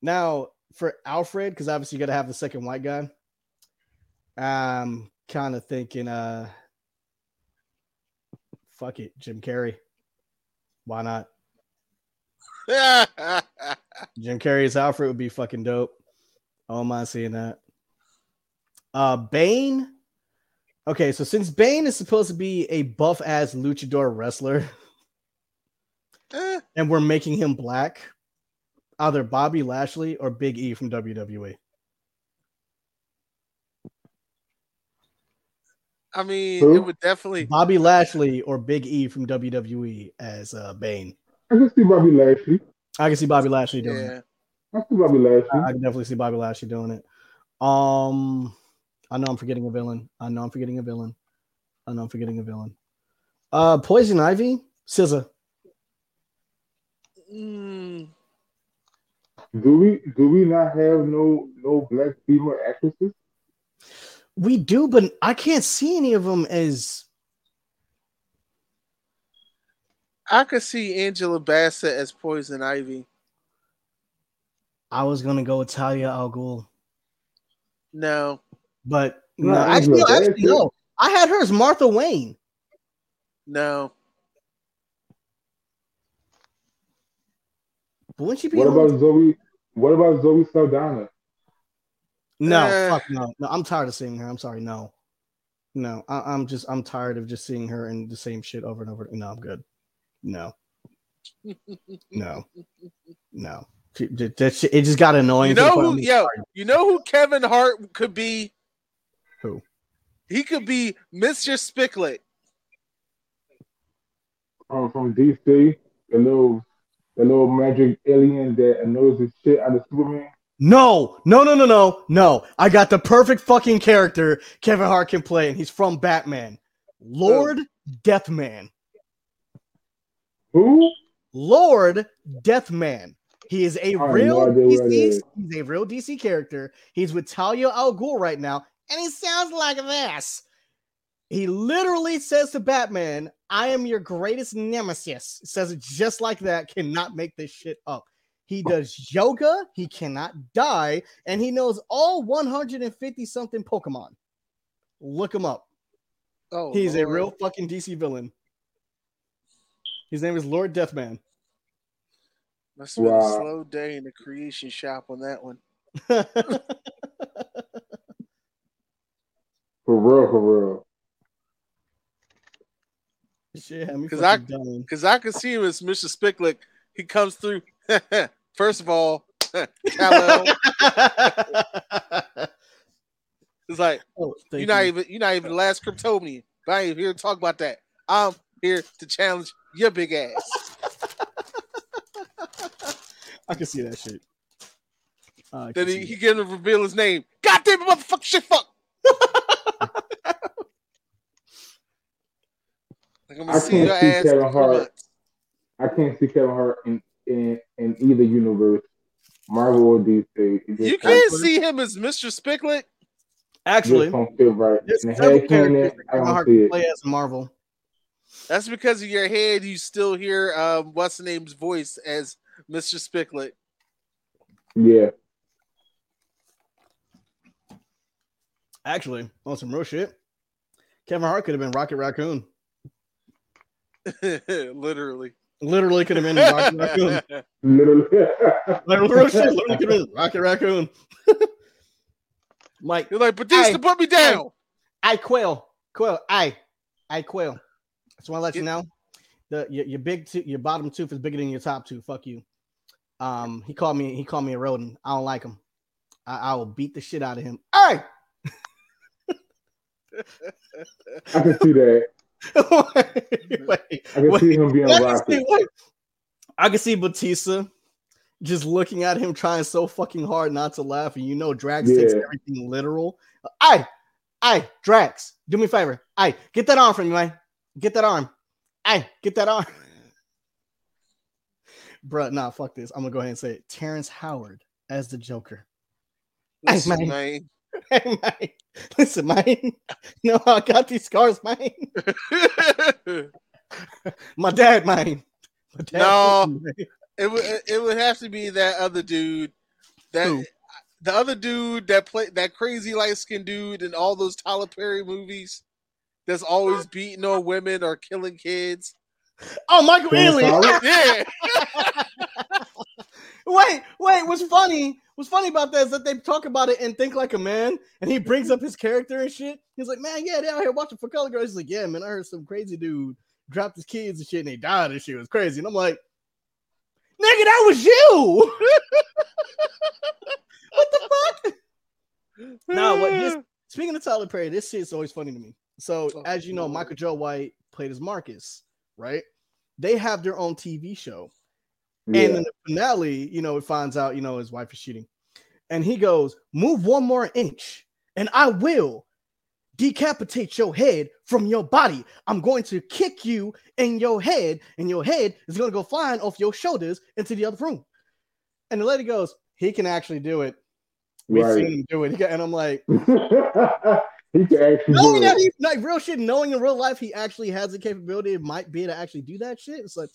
Now for Alfred, because obviously you got to have the second white guy. I'm kind of thinking, uh, fuck it, Jim Carrey. Why not? Jim Carrey's Alfred would be fucking dope. I don't mind seeing that. Uh Bane. Okay, so since Bane is supposed to be a buff ass luchador wrestler, Eh, and we're making him black, either Bobby Lashley or Big E from WWE. I mean, Who? it would definitely. Bobby Lashley or Big E from WWE as uh, Bane. I can see Bobby Lashley. I can see Bobby Lashley doing it. I can see Bobby Lashley. I can definitely see Bobby Lashley doing it. Um, I know I'm forgetting a villain. I know I'm forgetting a villain. I know I'm forgetting a villain. Uh, Poison Ivy, SZA. Mm, Do we do we not have no no black female actresses? We do, but I can't see any of them as I could see Angela Bassett as Poison Ivy. I was gonna go with Talia Al Ghul, No. But No, no, actually, Angela actually, no. I had her as Martha Wayne. No. But wouldn't she be? What home- about Zoe? What about Zoe Saldana? No, Eh. fuck no, no. I'm tired of seeing her. I'm sorry, no, no. I, I'm just I'm tired of just seeing her in the same shit over and over. No, I'm good. No, no, no. That- that it just got annoying. You know who? I'm Yo, you know who Kevin Hart could be? Who? He could be Mr. Spicklet. Um, from DC, the little the little magic alien that knows his shit out of Superman. No, no, no, no, no, no. I got the perfect fucking character Kevin Hart can play, and he's from Batman. Lord Deathman. Who? Lord Deathman. He is a I real no idea what that DC. He's a real DC character. He's with Talia al Ghul right now, and he sounds like this. He literally says to Batman, "I am your greatest nemesis." Says it just like that. Cannot make this shit up. He does yoga. He cannot die, and he knows all 150 something Pokemon. Look him up. Oh, He's a real fucking DC villain. His name is Lord Deathman. Must have been a slow day in the creation shop on that one. For real, for real. Shit, had I- Because I could see him as Mr. Spicklet. He comes through. First of all, Kal-El, it's like oh, you're not you. even you're not even the last Kryptonian. But I ain't here to talk about that. I'm here to challenge your big ass. I can see that shit. I can Then he, see he it. get him to reveal his name. God damn it, motherfucker, shit, fuck. Like I'm gonna see can't your see ass. Kevin Hart. months. I can't see Kevin Hart in in, in either universe, Marvel or DC. Just You don't- can't see him as Mr. Spicklet. Actually, just don't feel right. there's In the several characters that Kevin Hart see can it. play as Marvel. That's because of your head. You still hear um, what's the name's voice as Mr. Spicklet. Yeah. Actually, on some real shit, Kevin Hart could have been Rocket Raccoon. Literally. Literally could have been Rocket Raccoon. Literally. Like, literally could have been Rocket Raccoon. Mike, You're like, Bautista, Hey, put me down. I quail, quail, I, I quail. Just want to let you know, the your, your big tooth, your bottom tooth is bigger than your top tooth. Fuck you. Um, he called me, he called me a rodent. I don't like him. I, I will beat the shit out of him. Hey, I can see that. wait, wait, I can wait. see him being I can Rocket. I can see Bautista just looking at him trying so fucking hard not to laugh, and you know Drax takes everything literal. I, I, Drax, do me a favor. I get that arm from you, man. Get that arm. Hey, get that arm. Bruh, nah, fuck this. I'm gonna go ahead and say it. Terrence Howard as the Joker. Hey, Listen, man. man. Hey, man. Listen, man. You know how I got these scars, man. My dad, man. My dad No. man. it would it would have to be that other dude. That Who? the other dude that played that crazy light skinned dude in all those Tyler Perry movies that's always beating on women or killing kids. Oh, Michael Terrence Ealy. Yeah. wait, wait. What's funny? What's funny about that is that they talk about it and think like a man, and he brings up his character and shit. He's like, man, yeah, they out here watching for color girls. He's like, yeah, man, I heard some crazy dude dropped his kids and shit, and they died and shit. It was crazy. And I'm like, nigga, that was you. what the fuck? Now, what this speaking of Tyler Perry, this shit's always funny to me. So, Oh, as you know. Michael Joe White played as Marcus, right? They have their own TV show. And in the finale, you know, it finds out, you know, his wife is cheating. And he goes, Move one more inch, and I will decapitate your head from your body. I'm going to kick you in your head, and your head is going to go flying off your shoulders into the other room. And the lady goes, He can actually do it. We've Right. seen him do it. And I'm like, he can actually knowing do that it. he, like real shit, knowing in real life he actually has the capability, it might be able to actually do that shit. It's like,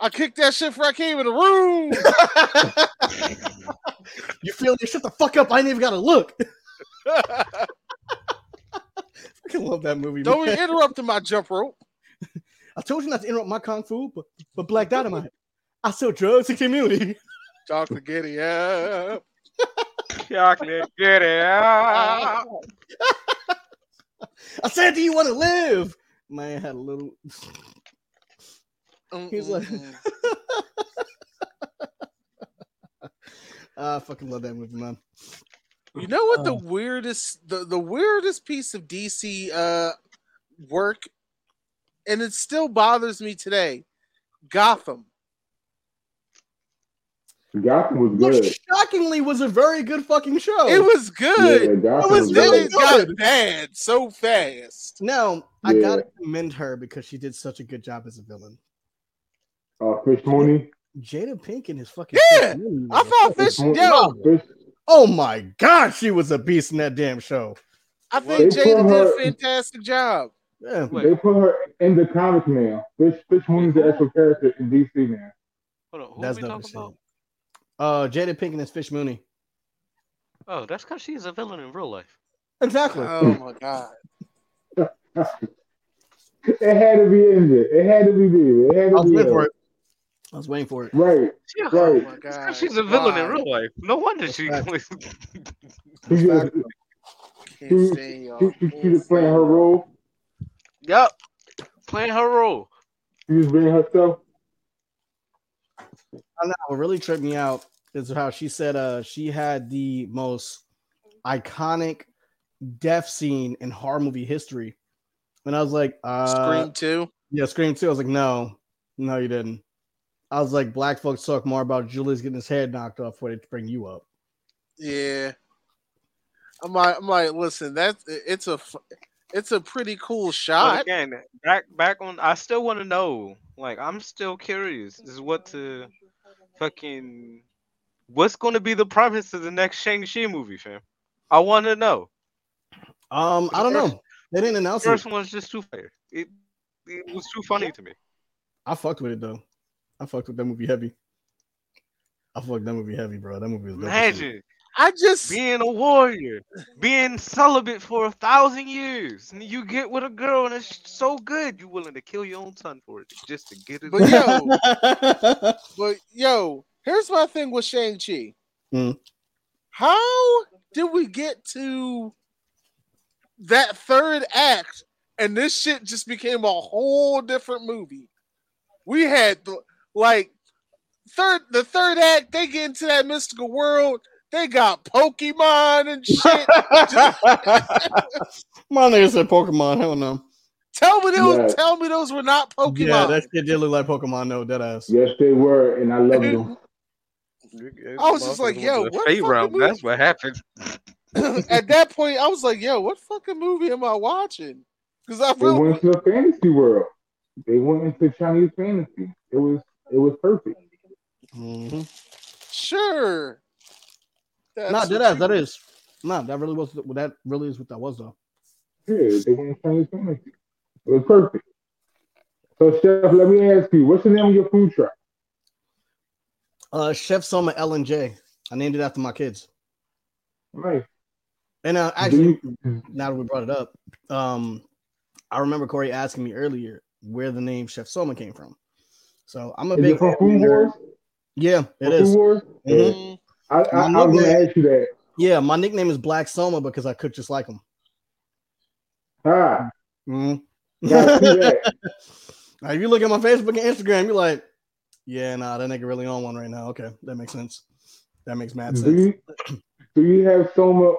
I kicked that shit before I came in the room. you feel me? Shut the fuck up. I ain't even got to look. I fucking love that movie. Don't man. be interrupting my jump rope. I told you not to interrupt my kung fu, but, but Black Dynamite. I sell drugs in community. Chocolate giddy up. Chocolate, get it out. I said, do you want to live? Man I had a little. Mm, He's like- Mm-mm-mm. Ah, I fucking love that movie, man. You know what the Oh. weirdest the, the weirdest piece of DC uh work and it still bothers me today. Gotham. Gotham was Which good. shockingly was a very good fucking show. It was good. Yeah, it Gotham was was then really it good. got bad so fast. Now I gotta commend her because she did such a good job as a villain. Uh, Fish Mooney. Jada Pinkett is fucking. Yeah, I thought this. Fish yo, Fish, Oh my god, she was a beast in that damn show. I think They Jada put did a fantastic job. Yeah, they put her in the comics now. Fish, Fish Mooney's the actual character in DC now. Hold on, who that's we talking about? Uh, Jada Pinkett is Fish Mooney. Oh, that's because she's a villain in real life. Exactly. Oh my god. It had to be in there. It had to be there. It had I to was be waiting there. for it. I was waiting for it. Right. Yeah, Oh Right. my god. she's a villain in real life. No wonder she. Exactly. She she, Can't stand y'all. she, she, she just playing her role. Yep. Playing her role. She just being herself. I know what really tripped me out is how she said uh she had the most iconic death scene in horror movie history. And I was like, uh Scream two. yeah, Scream 2. I was like, no, no, you didn't. I was like, black folks talk more about Julius getting his head knocked off before they bring you up. Yeah. I'm like, I'm like, listen, that's it's a it's a pretty cool But shot. again, back back on. I still want to know. Like, I'm still curious. Is what to fucking. What's going to be the premise of the next Shang-Chi movie, fam? I want to know. Um, I don't know. They didn't announce the First it. one's just too fire. It, it was too funny to me. I fucked with it though. I fucked with that movie heavy. I fucked that movie heavy, bro. That movie was dope as. Imagine I just being a warrior, being celibate for a thousand years, and you get with a girl and it's so good, you're willing to kill your own son for it just to get it. But yo, but yo, here's my thing with Shang Chi. Hmm. How did we get to that third act and this shit just became a whole different movie? We had the like third the third act. They get into that mystical world. They got Pokemon and shit. My nigga said Pokemon. Hell no. tell me those. Yeah. Tell me those were not Pokemon. Yeah, that shit did look like Pokemon. No, dead ass. Yes, they were, and I loved them. I was just like, yo, what fate fucking realm, movie? That's what happened. At that point, I was like, yo, what fucking movie am I watching? Because I They went really, into a fantasy world. They went into Chinese fantasy. It was it was perfect. Mm-hmm. sure. That's Nah, what dead ass. you- That is. Nah, that really was. That really is what that was though. Yeah, they went into Chinese fantasy. It was perfect. So, Chef, let me ask you, what's the name of your food truck? Uh, Chef Soma L and J. I named it after my kids. Right. And uh, actually, you- now that we brought it up, um, I remember Corey asking me earlier where the name Chef Soma came from. So I'm a is big it from Food of Wars? Yeah, it From is. Food Wars? Mhm. Mm, I, I, I My was going to ask you that. Yeah, my nickname is Black Soma because I cook just like him. Ah, gotta see that. Now, if you look at my Facebook and Instagram, you're like, yeah, nah, that nigga really on one right now. Okay, that makes sense. That makes mad Do sense. you, do you have Soma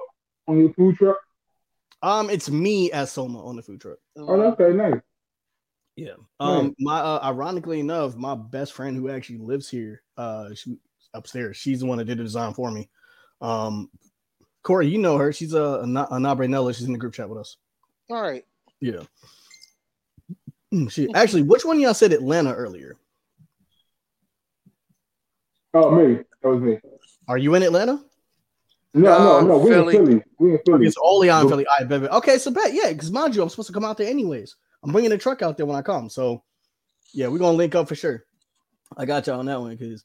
on your food truck? Um, it's me as Soma on the food truck. Oh, okay, nice. Yeah. Um, my uh, ironically enough, my best friend who actually lives here, uh, she upstairs. She's the one that did the design for me. Um, Corey, you know her. She's a a, Na- a Nabranella. She's in the group chat with us. all right. Yeah. Mm, She actually, which one of y'all said Atlanta earlier? Oh, me. That was me. Are you in Atlanta? No, no, Um, no. We're Philly. in Philly. We're in Philly. It's only on Philly. I bet. Okay, so bet yeah, because mind you, I'm supposed to come out there anyways. I'm bringing the truck out there when I come. So yeah, we're gonna link up for sure. I got y'all on that one because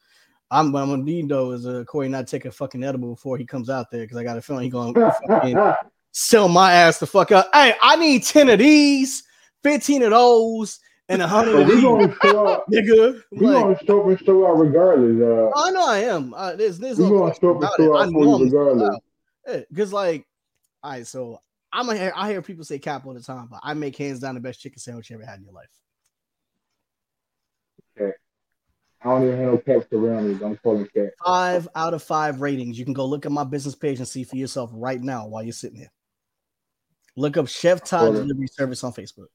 I'm what I'm gonna need though is uh, Corey not take a fucking edible before he comes out there because I got a feeling he gonna sell my ass the fuck up. Hey, I need 10 of these, 15 of those, and a hundred of these, gonna show up. nigga. We like, gonna show up and show out regardless. Uh, I know I am. Uh, there's, there's we no gonna up and show out for you I'm regardless. because like, all right, so I'm a, I hear people say cap all the time, but I make hands down the best chicken sandwich you ever had in your life. Okay. I don't even have no cats around me. Don't call them cats. Five out of five ratings. You can go look at my business page and see for yourself right now while you're sitting here. Look up Chef Todd Delivery Service on Facebook.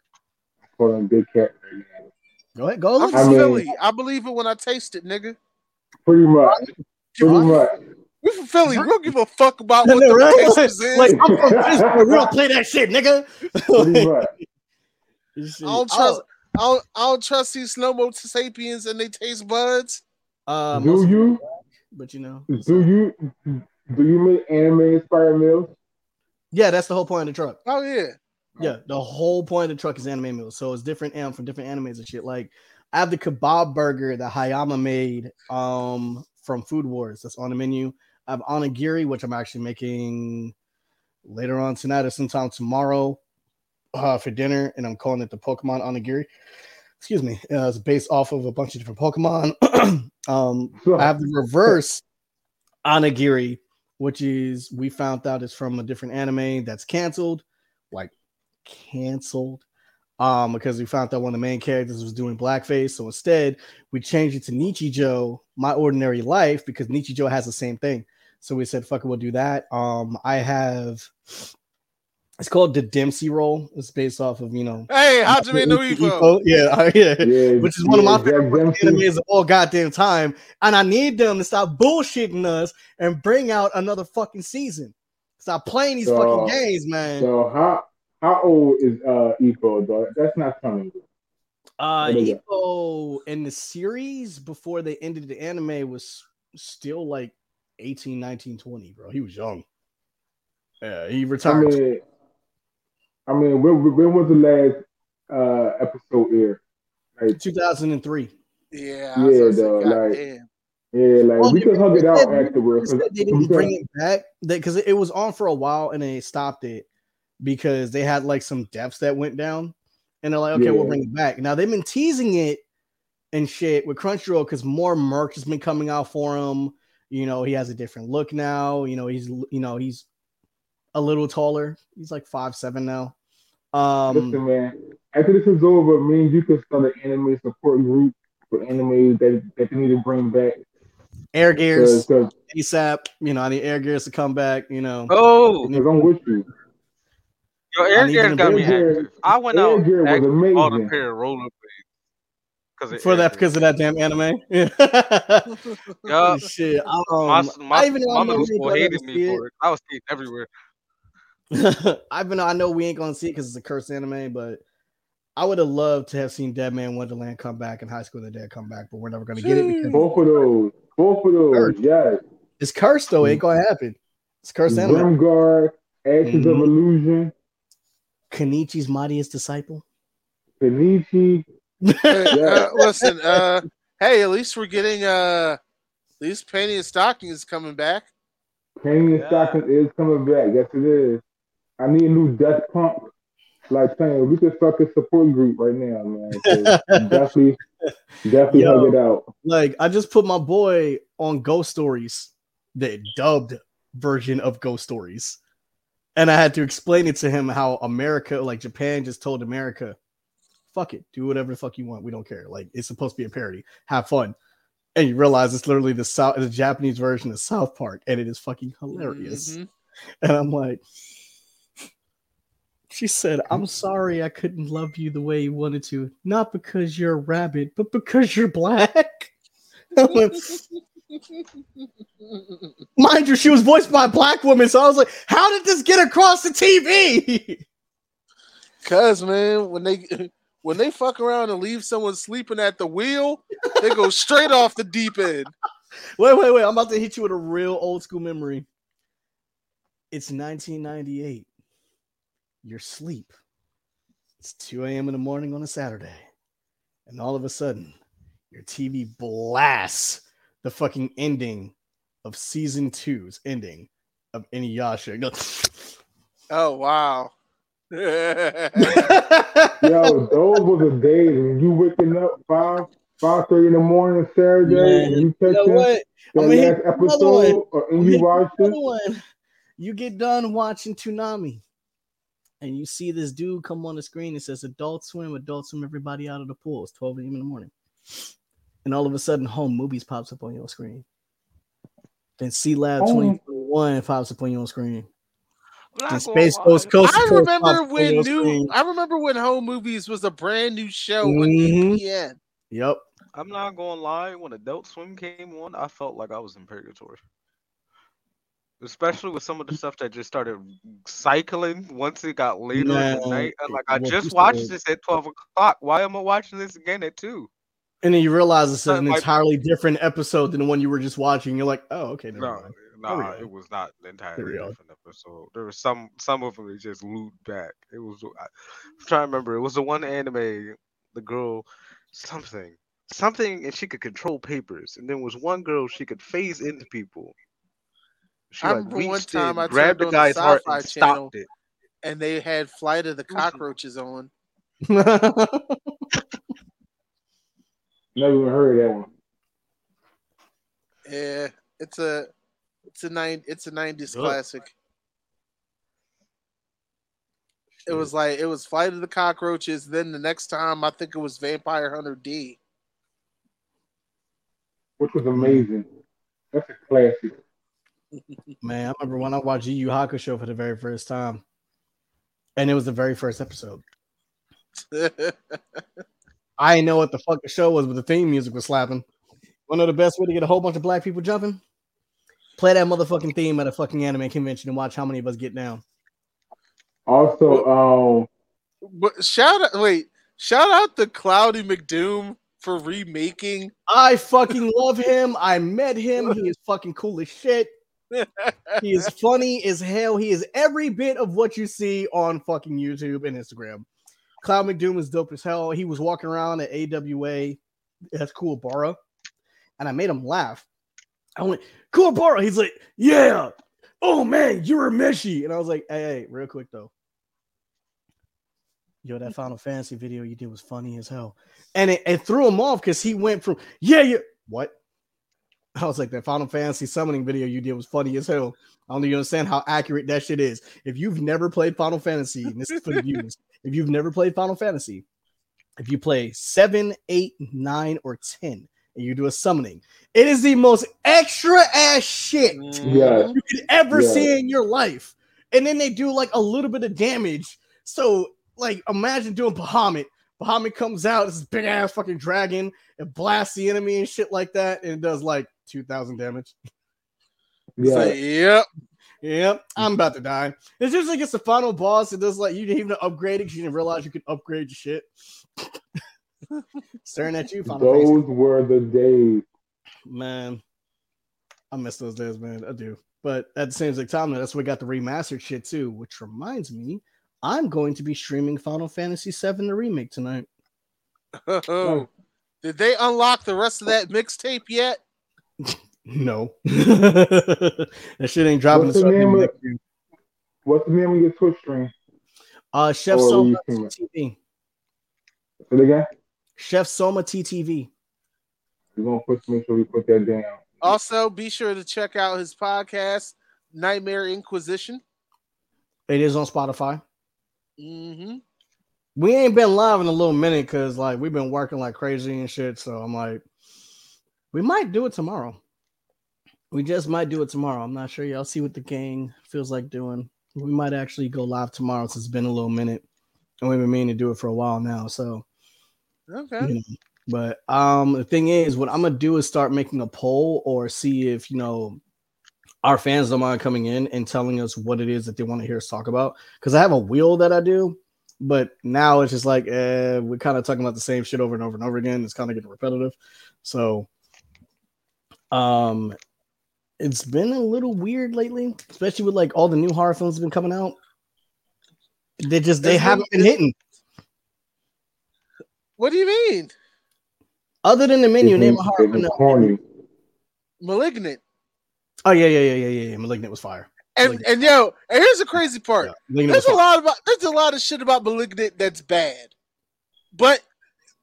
Call them big cats. right now. Go ahead, go I'm look. I mean- Philly. I believe it when I taste it, nigga. Pretty much. Pretty much. We from Philly. We don't give a fuck about what the right? taste is. Like I'm from Pittsburgh. We don't play that shit, nigga. Pretty much. Shit. I don't trust. I don't, I don't trust these Nomo sapiens and they taste buds. Oh, uh, do you? them, But you know, Do you? Do you make anime inspired meals? yeah, that's the whole point of the truck. Oh yeah. Yeah, the whole point of the truck is anime meals. So it's different um, from different animes and shit. Like I have the kebab burger that Hayama made um from Food Wars that's on the menu. I have onigiri, which I'm actually making later on tonight or sometime tomorrow uh, for dinner, and I'm calling it the Pokemon onigiri. Excuse me. Uh, it's based off of a bunch of different Pokemon. um, I have the reverse onigiri, which is we found out is from a different anime that's canceled, like canceled. Um, because we found out one of the main characters was doing blackface. So instead, we changed it to Nichijou, My Ordinary Life, because Nichijou has the same thing. So we said, fuck it, we'll do that. Um, I have it's called the Dempsey roll. It's based off of, you know, Hey, Hajime no Ippo. Yeah, uh, yeah Yeah, which is one of my Jack favorite fucking Dempsey. animes of all goddamn time. And I need them to stop bullshitting us and bring out another fucking season. Stop playing these So- fucking games, man. So how how old is uh Ippo though? That's not coming. uh what is? Ippo in the series before they ended the anime was still like 18, 19, 20, bro. He was young. Yeah, he I retired. mean, I mean, when, when was the last uh episode air? Like, 2003. Yeah. I Yeah, though, like- goddamn. yeah, like Well, we could hug it out said- afterwards. They said they didn't because- bring it back because it was on for a while and they stopped it because they had like some deaths that went down and they're like, okay, we'll bring it back. Now they've been teasing it and shit with Crunchyroll because more merch has been coming out for him. You know, he has a different look now. You know, he's you know he's a little taller. He's like five seven now. Listen, Um, man. After this is over, me and you can start an anime support group for anime that, that they need to bring back. Air Gears, Because ASAP. You know, I need Air Gears to come back. You know, Oh, I'm with you. yo, Air need Gears got me bring Air- active. I went Air out Gear was and bought a amazing. pair of roller blades for that because of that damn anime. Yeah. Yup. Shit. Um, my my, I even know my I know middle school hated me for it. I was seeing everywhere. I even know I know we ain't gonna see it because it's a cursed anime, but I would have loved to have seen Deadman Wonderland come back and High School of the Dead come back, but we're never gonna get it because Both of those. Both of those. Heard. Yes. it's cursed though. It ain't gonna happen. It's cursed anime. Grimgar, Ashes of Mhm. Illusion, Kenichi's mightiest disciple. Kenichi. Hey, uh, listen, uh, hey, at least we're getting uh, at least Panty and Stocking is coming back. Panty and Yeah. Stocking is coming back. Yes, it is. I need a new Death Punk. Like saying, we could start a support group right now, man. 'cause definitely, definitely Yo. hug it out. Like I just put my boy on Ghost Stories, the dubbed version of Ghost Stories. And I had to explain it to him how America, like Japan, just told America, fuck it, do whatever the fuck you want. We don't care. Like it's supposed to be a parody. Have fun. And you realize it's literally the South the Japanese version of South Park, and it is fucking hilarious. Mhm. And I'm like, she said, I'm sorry I couldn't love you the way you wanted to. Not because you're a rabbit, but because you're black. Mind you, she was voiced by a black woman. So I was like, how did this get across the TV? Cause man, when they when they fuck around and leave someone sleeping at the wheel, they go straight off the deep end. wait, wait, wait. I'm about to hit you with a real old school memory. It's 1998. You're asleep. It's 2 a.m. in the morning on a Saturday. And all of a sudden, your TV blasts the fucking ending of season two's ending of Inuyasha. Oh wow. Yo, those were the days when you waking up five, five thirty in the morning Saturday, Man, and you you know what? the I'm last another one. episode, or, and I'm you watch it. You get done watching Toonami, and you see this dude come on the screen and says, "Adult Swim, Adult Swim, everybody out of the pool." It's 12 a.m. in the morning. and all of a sudden, home movies pops up on your screen. Then Sealab Oh. 2021 pops up on your screen. I'm not And gonna Space. Coast Coast. I remember pops up on when new. screen. I remember when Home Movies was a brand new show on Mhm. ESPN. Yep. I'm not gonna lie. When Adult Swim came on, I felt like I was in purgatory. Especially with some of the stuff that just started cycling once it got later in the night. I'm like, I just watched this at 12 o'clock. Why am I watching this again at 2? And then you realize it's an entirely different episode than the one you were just watching. You're like, oh, okay, never No, mind. There we nah, it was not an entirely we go. different episode. There was some some of them that just looped back. It was I, I'm trying to remember. It was the one anime, the girl, something, something, and she could control papers. And then was one girl she could phase into people. She I like remember one time in, I grabbed turned the on the heart Sci-Fi and channel. stopped it. And they had Twilight of the Cockroaches on. Never even heard of that one. Yeah, it's a it's a nine it's a nineties classic. It was like it was Twilight of the Cockroaches. Then the next time I think it was Vampire Hunter D. Which was amazing. That's a classic. Man, I remember when I watched Yu Yu Hakusho for the very first time, and it was the very first episode. I didn't know what the fuck the show was, but the theme music was slapping. One of the best way to get a whole bunch of black people jumping? Play that motherfucking theme at a fucking anime convention and watch how many of us get down. Also, um, but shout out wait, shout out to Cloudy McDoom for remaking. I fucking love him. I met him. He is fucking cool as shit. He is funny as hell. He is every bit of what you see on fucking YouTube and Instagram. Cloud McDoom is dope as hell. He was walking around at AWA. That's cool, Bara. And I made him laugh. I went, cool, Bara. He's like, yeah. Oh man, you're a Meshi. And I was like, hey, hey, real quick though. Yo, that Final Fantasy video you did was funny as hell. And it, it threw him off because he went from, yeah, yeah, what? I was like, that Final Fantasy summoning video you did was funny as hell. I don't even understand how accurate that shit is. If you've never played Final Fantasy, and this is for the viewers, if you've never played Final Fantasy, if you play seven, eight, nine, or 10, and you do a summoning, it is the most extra ass shit mm. yeah, you could ever Yeah. see in your life. And then they do like a little bit of damage. So, like, imagine doing Bahamut. Bahamut comes out, this big ass fucking dragon, and blasts the enemy and shit like that, and it does like 2,000 damage. So, yeah. yep. Yep, I'm about to die. It's just like it's the final boss. It does like you didn't even upgrade it because you didn't realize you could upgrade your shit. Staring at you, Final Fantasy. Those were the days. Man, I miss those days, man. I do. But at the same exact time, that's what got the remastered shit too. Which reminds me, I'm going to be streaming Final Fantasy VII the remake tonight. Oh. Did they unlock the rest of that mixtape yet? No, that shit ain't dropping. What's the name of- next. What's the name of your Twitch stream? Uh, Chef Or Soma you stream it? TTV. Say it again. Chef Soma TTV. We're gonna put make sure we put that down. Also, be sure to check out his podcast, Nightmare Inquisition. It is on Spotify. hmm We ain't been live in a little minute because like we've been working like crazy and shit. So I'm like, we might do it tomorrow. We just might do it tomorrow. I'm not sure. Y'all see what the gang feels like doing. We might actually go live tomorrow since it's been a little minute, and we've been meaning to do it for a while now. So, Okay. you know, but um, the thing is, what I'm gonna do is start making a poll or see if you know our fans don't mind coming in and telling us what it is that they want to hear us talk about. Because I have a wheel that I do, but now it's just like eh, we're kind of talking about the same shit over and over and over again. It's kind of getting repetitive. So, um, it's been a little weird lately, especially with like all the new horror films that have been coming out. They just they It's haven't been hitting. What do you mean? Other than the menu, name a horror film. corny. Malignant. Oh yeah, yeah, yeah, yeah, yeah, yeah. Malignant was fire. And Malignant. and yo, and here's the crazy part. Yeah, There's a fire. lot about there's a lot of shit about Malignant that's bad, but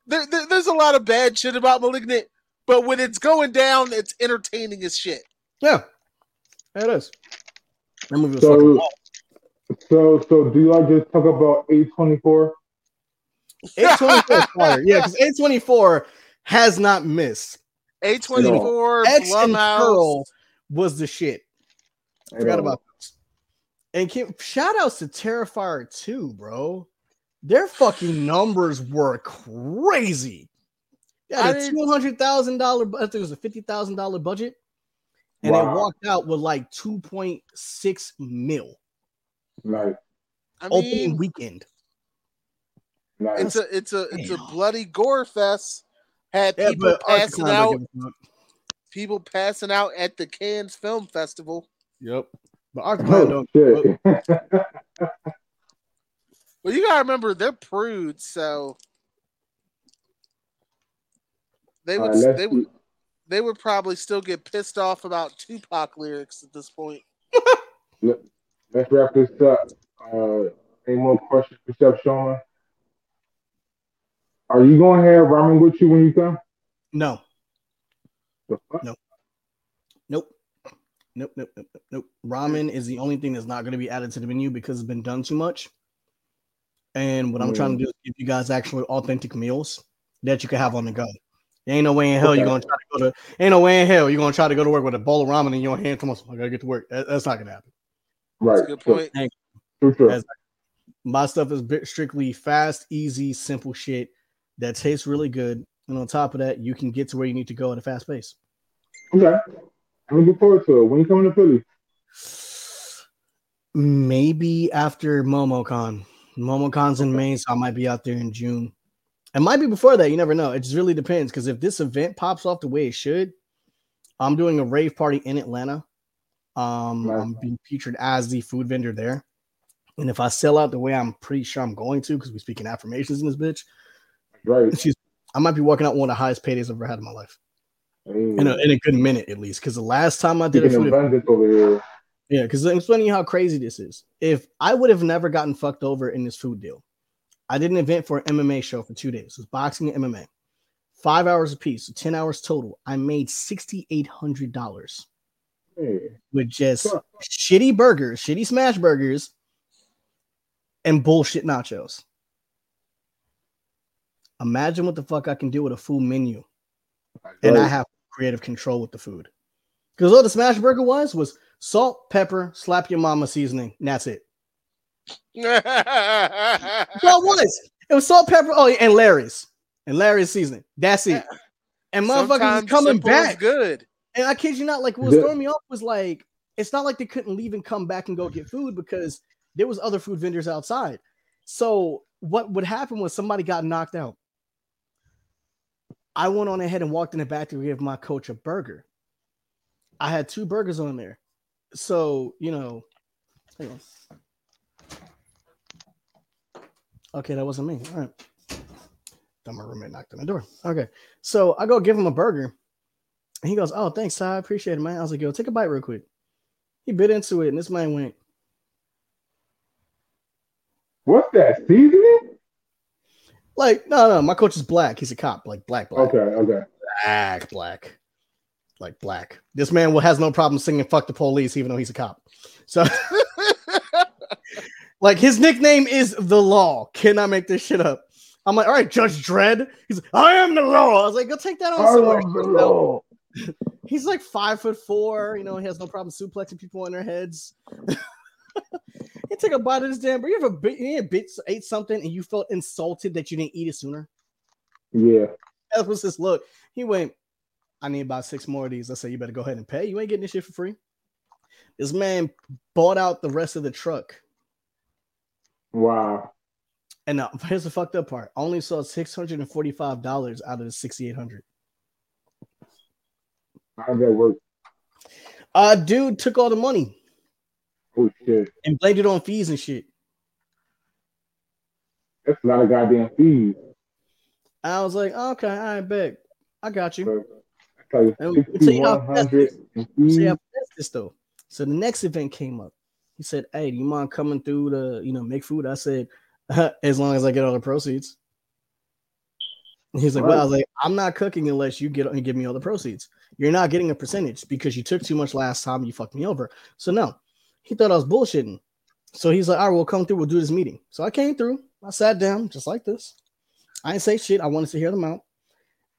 there, there- there's a lot of bad shit about Malignant. But when it's going down, it's entertaining as shit. Yeah, Yeah, it is. That movie was fucking So, so, so, do y'all just talk about A twenty four? A24 is fire. Yeah, because A24 has not missed. A24, X and Pearl was the shit. I Forgot about those. And Kim, shout outs to Terrifier 2, bro. Their fucking numbers were crazy. Yeah, I the two hundred thousand dollar. I think it was a fifty thousand dollar budget, and Wow. it walked out with like two point six mil Right. I opening mean, weekend. Nice. it's a it's a it's a bloody gore fest. Had Yeah, people passing out, don't give a fuck. people passing out at the Cannes Film Festival. Yep. But Arctic Con Oh, don't. shit. Well, you gotta remember they're prudes, so they would All right, let's they would see. they would probably still get pissed off about Tupac lyrics at this point. Let's wrap this up. Uh, any more questions for Chef Sean? Are you going to have ramen with you when you come? No. The fuck? Nope. Nope. Nope. Nope. Nope. Nope. Nope. Ramen is the only thing that's not going to be added to the menu because it's been done too much. And what I'm trying to mm. do is give you guys actual authentic meals that you can have on the go. There ain't no way in hell you're gonna try to go to. Ain't no way in hell you're gonna try to go to work with a bowl of ramen in your hand. Come on, I gotta get to work. That- that's not gonna happen. Right. That's a good point. True, true. As- My stuff is strictly fast, easy, simple shit that tastes really good. And on top of that, you can get to where you need to go at a fast pace. Okay. I'm looking forward to it. When you coming to Philly? Maybe after MomoCon. MomoCon's in May, so I might be out there in June. It might be before that. You never know. It just really depends. Because if this event pops off the way it should, I'm doing a rave party in Atlanta. Um. I'm being featured as the food vendor there. And if I sell out the way I'm pretty sure I'm going to, because we're speaking affirmations in this bitch, Right. excuse me, I might be working out one of the highest paydays I've ever had in my life. Hey, In a, in a good minute, at least. Because the last time I did a food of over here. Yeah, because I'm explaining you how crazy this is. If I would have never gotten fucked over in this food deal, I did an event for an MMA show for two days. It was boxing and MMA, five hours a piece, so 10 hours total. I made $6,800 Hey, with just Sure. shitty burgers, shitty smash burgers, and bullshit nachos. Imagine what the fuck I can do with a full menu and I have creative control with the food. Because all the smash burger was was salt, pepper, slap your mama seasoning. And that's it. That's it was. It was salt, pepper, oh, and Larry's. And Larry's seasoning. That's it. And motherfuckers was coming simple is back. good. And I kid you not, like what was The- throwing me off was like, it's not like they couldn't leave and come back and go get food because there was other food vendors outside. So what would happen was somebody got knocked out. I went on ahead and walked in the back to give my coach a burger. I had two burgers on there. So, you know. Okay, that wasn't me. All right. Then my roommate knocked on the door. Okay. So I go give him a burger. And he goes, Oh, thanks. I appreciate it, man. I was like, Yo, take a bite real quick. He bit into it, and this man went, What's that? Seasoning? Like, no, no, my coach is black. He's a cop, like black, black, Okay, okay. black, black, like black. This man will has no problem singing "fuck the police" even though he's a cop. So, like, his nickname is the Law. Cannot make this shit up. I'm like, all right, Judge Dredd. He's like, I am the law. I was like, go take that on I somewhere. love the law. He's like five foot four. You know, he has no problem suplexing people on their heads. he took a bite of this damn. But you ever bit, you bit, ate something and you felt insulted that you didn't eat it sooner? Yeah. That was his look. He went, I need about six more of these. I said, you better go ahead and pay. You ain't getting this shit for free. This man bought out the rest of the truck. Wow. And now here's the fucked up part. Only saw $645 out of the 6800 How does that work? Uh dude took all the money Oh and blamed it on fees and shit. That's a lot of goddamn fees. I was like, oh, okay, I bet. I got you. I you, And we- so you know, 6100 in So fees. yeah, that's this though. So the next event came up. He said, "Hey, do you mind coming through to you know make food?" I said, "As long as I get all the proceeds." And He's like, "Well," I was like, "I'm not cooking unless you get and give me all the proceeds. You're not getting a percentage because you took too much last time. You fucked me over. So no." He thought I was bullshitting. So he's like, "All right, we'll come through. We'll do this meeting." So I came through. I sat down just like this. I didn't say shit. I wanted to hear them out.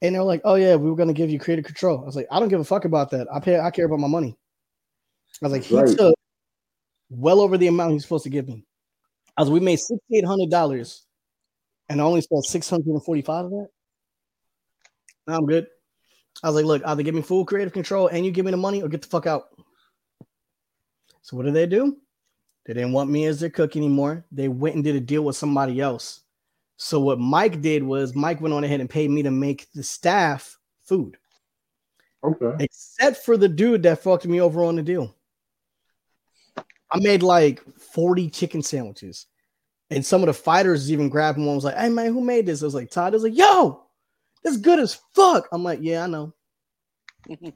And they're like, "Oh yeah, we were gonna give you creative control." I was like, "I don't give a fuck about that. I pay. I care about my money." I was like, "He Right. took well over the amount he's supposed to give me." I was, "We made sixty eight hundred dollars, and I only spent six hundred and forty five of that." Now I'm good. I was like, "Look, either give me full creative control and you give me the money, or get the fuck out." So what did they do? They didn't want me as their cook anymore. They went and did a deal with somebody else. So what Mike did was Mike went on ahead and paid me to make the staff food, Okay. except for the dude that fucked me over on the deal. I made like 40 chicken sandwiches. And some of the fighters even grabbed one was like, hey man, who made this? I was like, Todd. I was like, yo, that's good as fuck. I'm like, yeah, I know.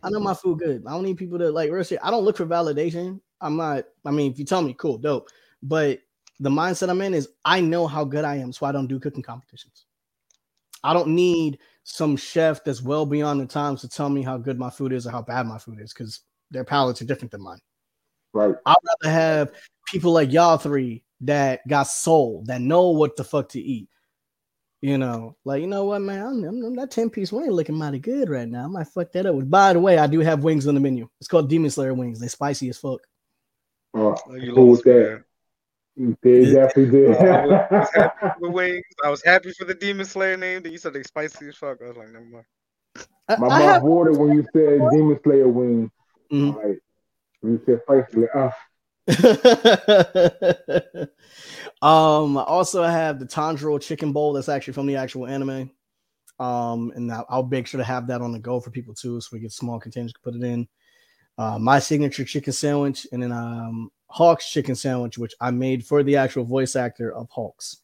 I know my food good. I don't need people to like real shit. I don't look for validation. I'm not, I mean, if you tell me, cool, dope. But the mindset I'm in is I know how good I am, so I don't do cooking competitions. I don't need some chef that's well beyond the times to tell me how good my food is or how bad my food is because their palates are different than mine. Right. I'd rather have people like y'all three that got soul, that know what the fuck to eat. You know, like you know what, man, I'm, I'm- that ten piece wing looking mighty good right now. I might fuck that up. By the way, I do have wings on the menu. It's called Demon Slayer wings. They spicy as fuck. Oh, Oh, you cool lost with me that. there. They definitely did. I was happy for the wings. I was happy for the Demon Slayer name. Then you said they spicy as fuck. I was like, never mind. I, My I mouth have- watered when you said Demon Slayer wings. Mhm. Like, when you said spicy, like, ah, um, I also have the Tanjiro chicken bowl that's actually from the actual anime. Um, and I'll, I'll make sure to have that on the go for people too, so we get small containers to put it in. Uh, my signature chicken sandwich, and then um, Hawk's chicken sandwich, which I made for the actual voice actor of Hawks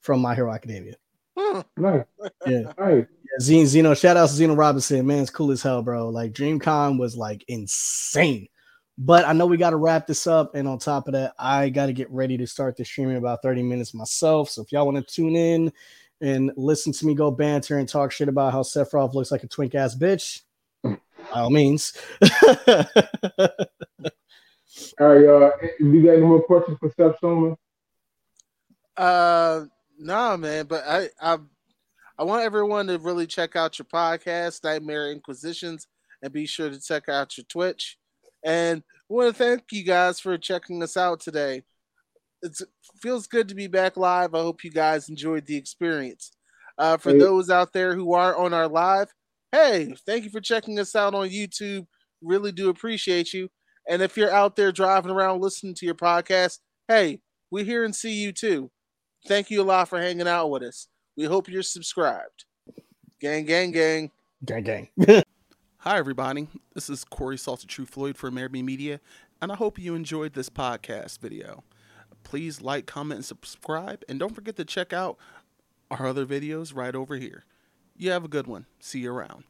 from My Hero Academia. Hmm. nice, Yeah, nice. yeah Zeno, Zeno, shout out to Zeno Robinson, man, it's cool as hell, bro. Like DreamCon was like insane. But I know we got to wrap this up. And on top of that, I got to get ready to start the stream in about 30 minutes myself. So if y'all want to tune in and listen to me go banter and talk shit about how Sephiroth looks like a twink ass bitch, by all means. All right, uh, you got any more questions for Chef Soma? Uh, nah, man. But I, I, I want everyone to really check out your podcast, Nightmare Inquisitions, and be sure to check out your Twitch. And I want to thank you guys for checking us out today. It's, it feels good to be back live. I hope you guys enjoyed the experience. Uh, for Hey. those out there who are on our live, hey, thank you for checking us out on YouTube. Really do appreciate you. And if you're out there driving around listening to your podcast, hey, we hear and see you too. Thank you a lot for hanging out with us. We hope you're subscribed. Gang, gang, gang. gang, gang. Hi, everybody. This is Corey Salted True Floyd for American Media, and I hope you enjoyed this podcast video. Please like, comment, and subscribe, and don't forget to check out our other videos right over here. You have a good one. See you around.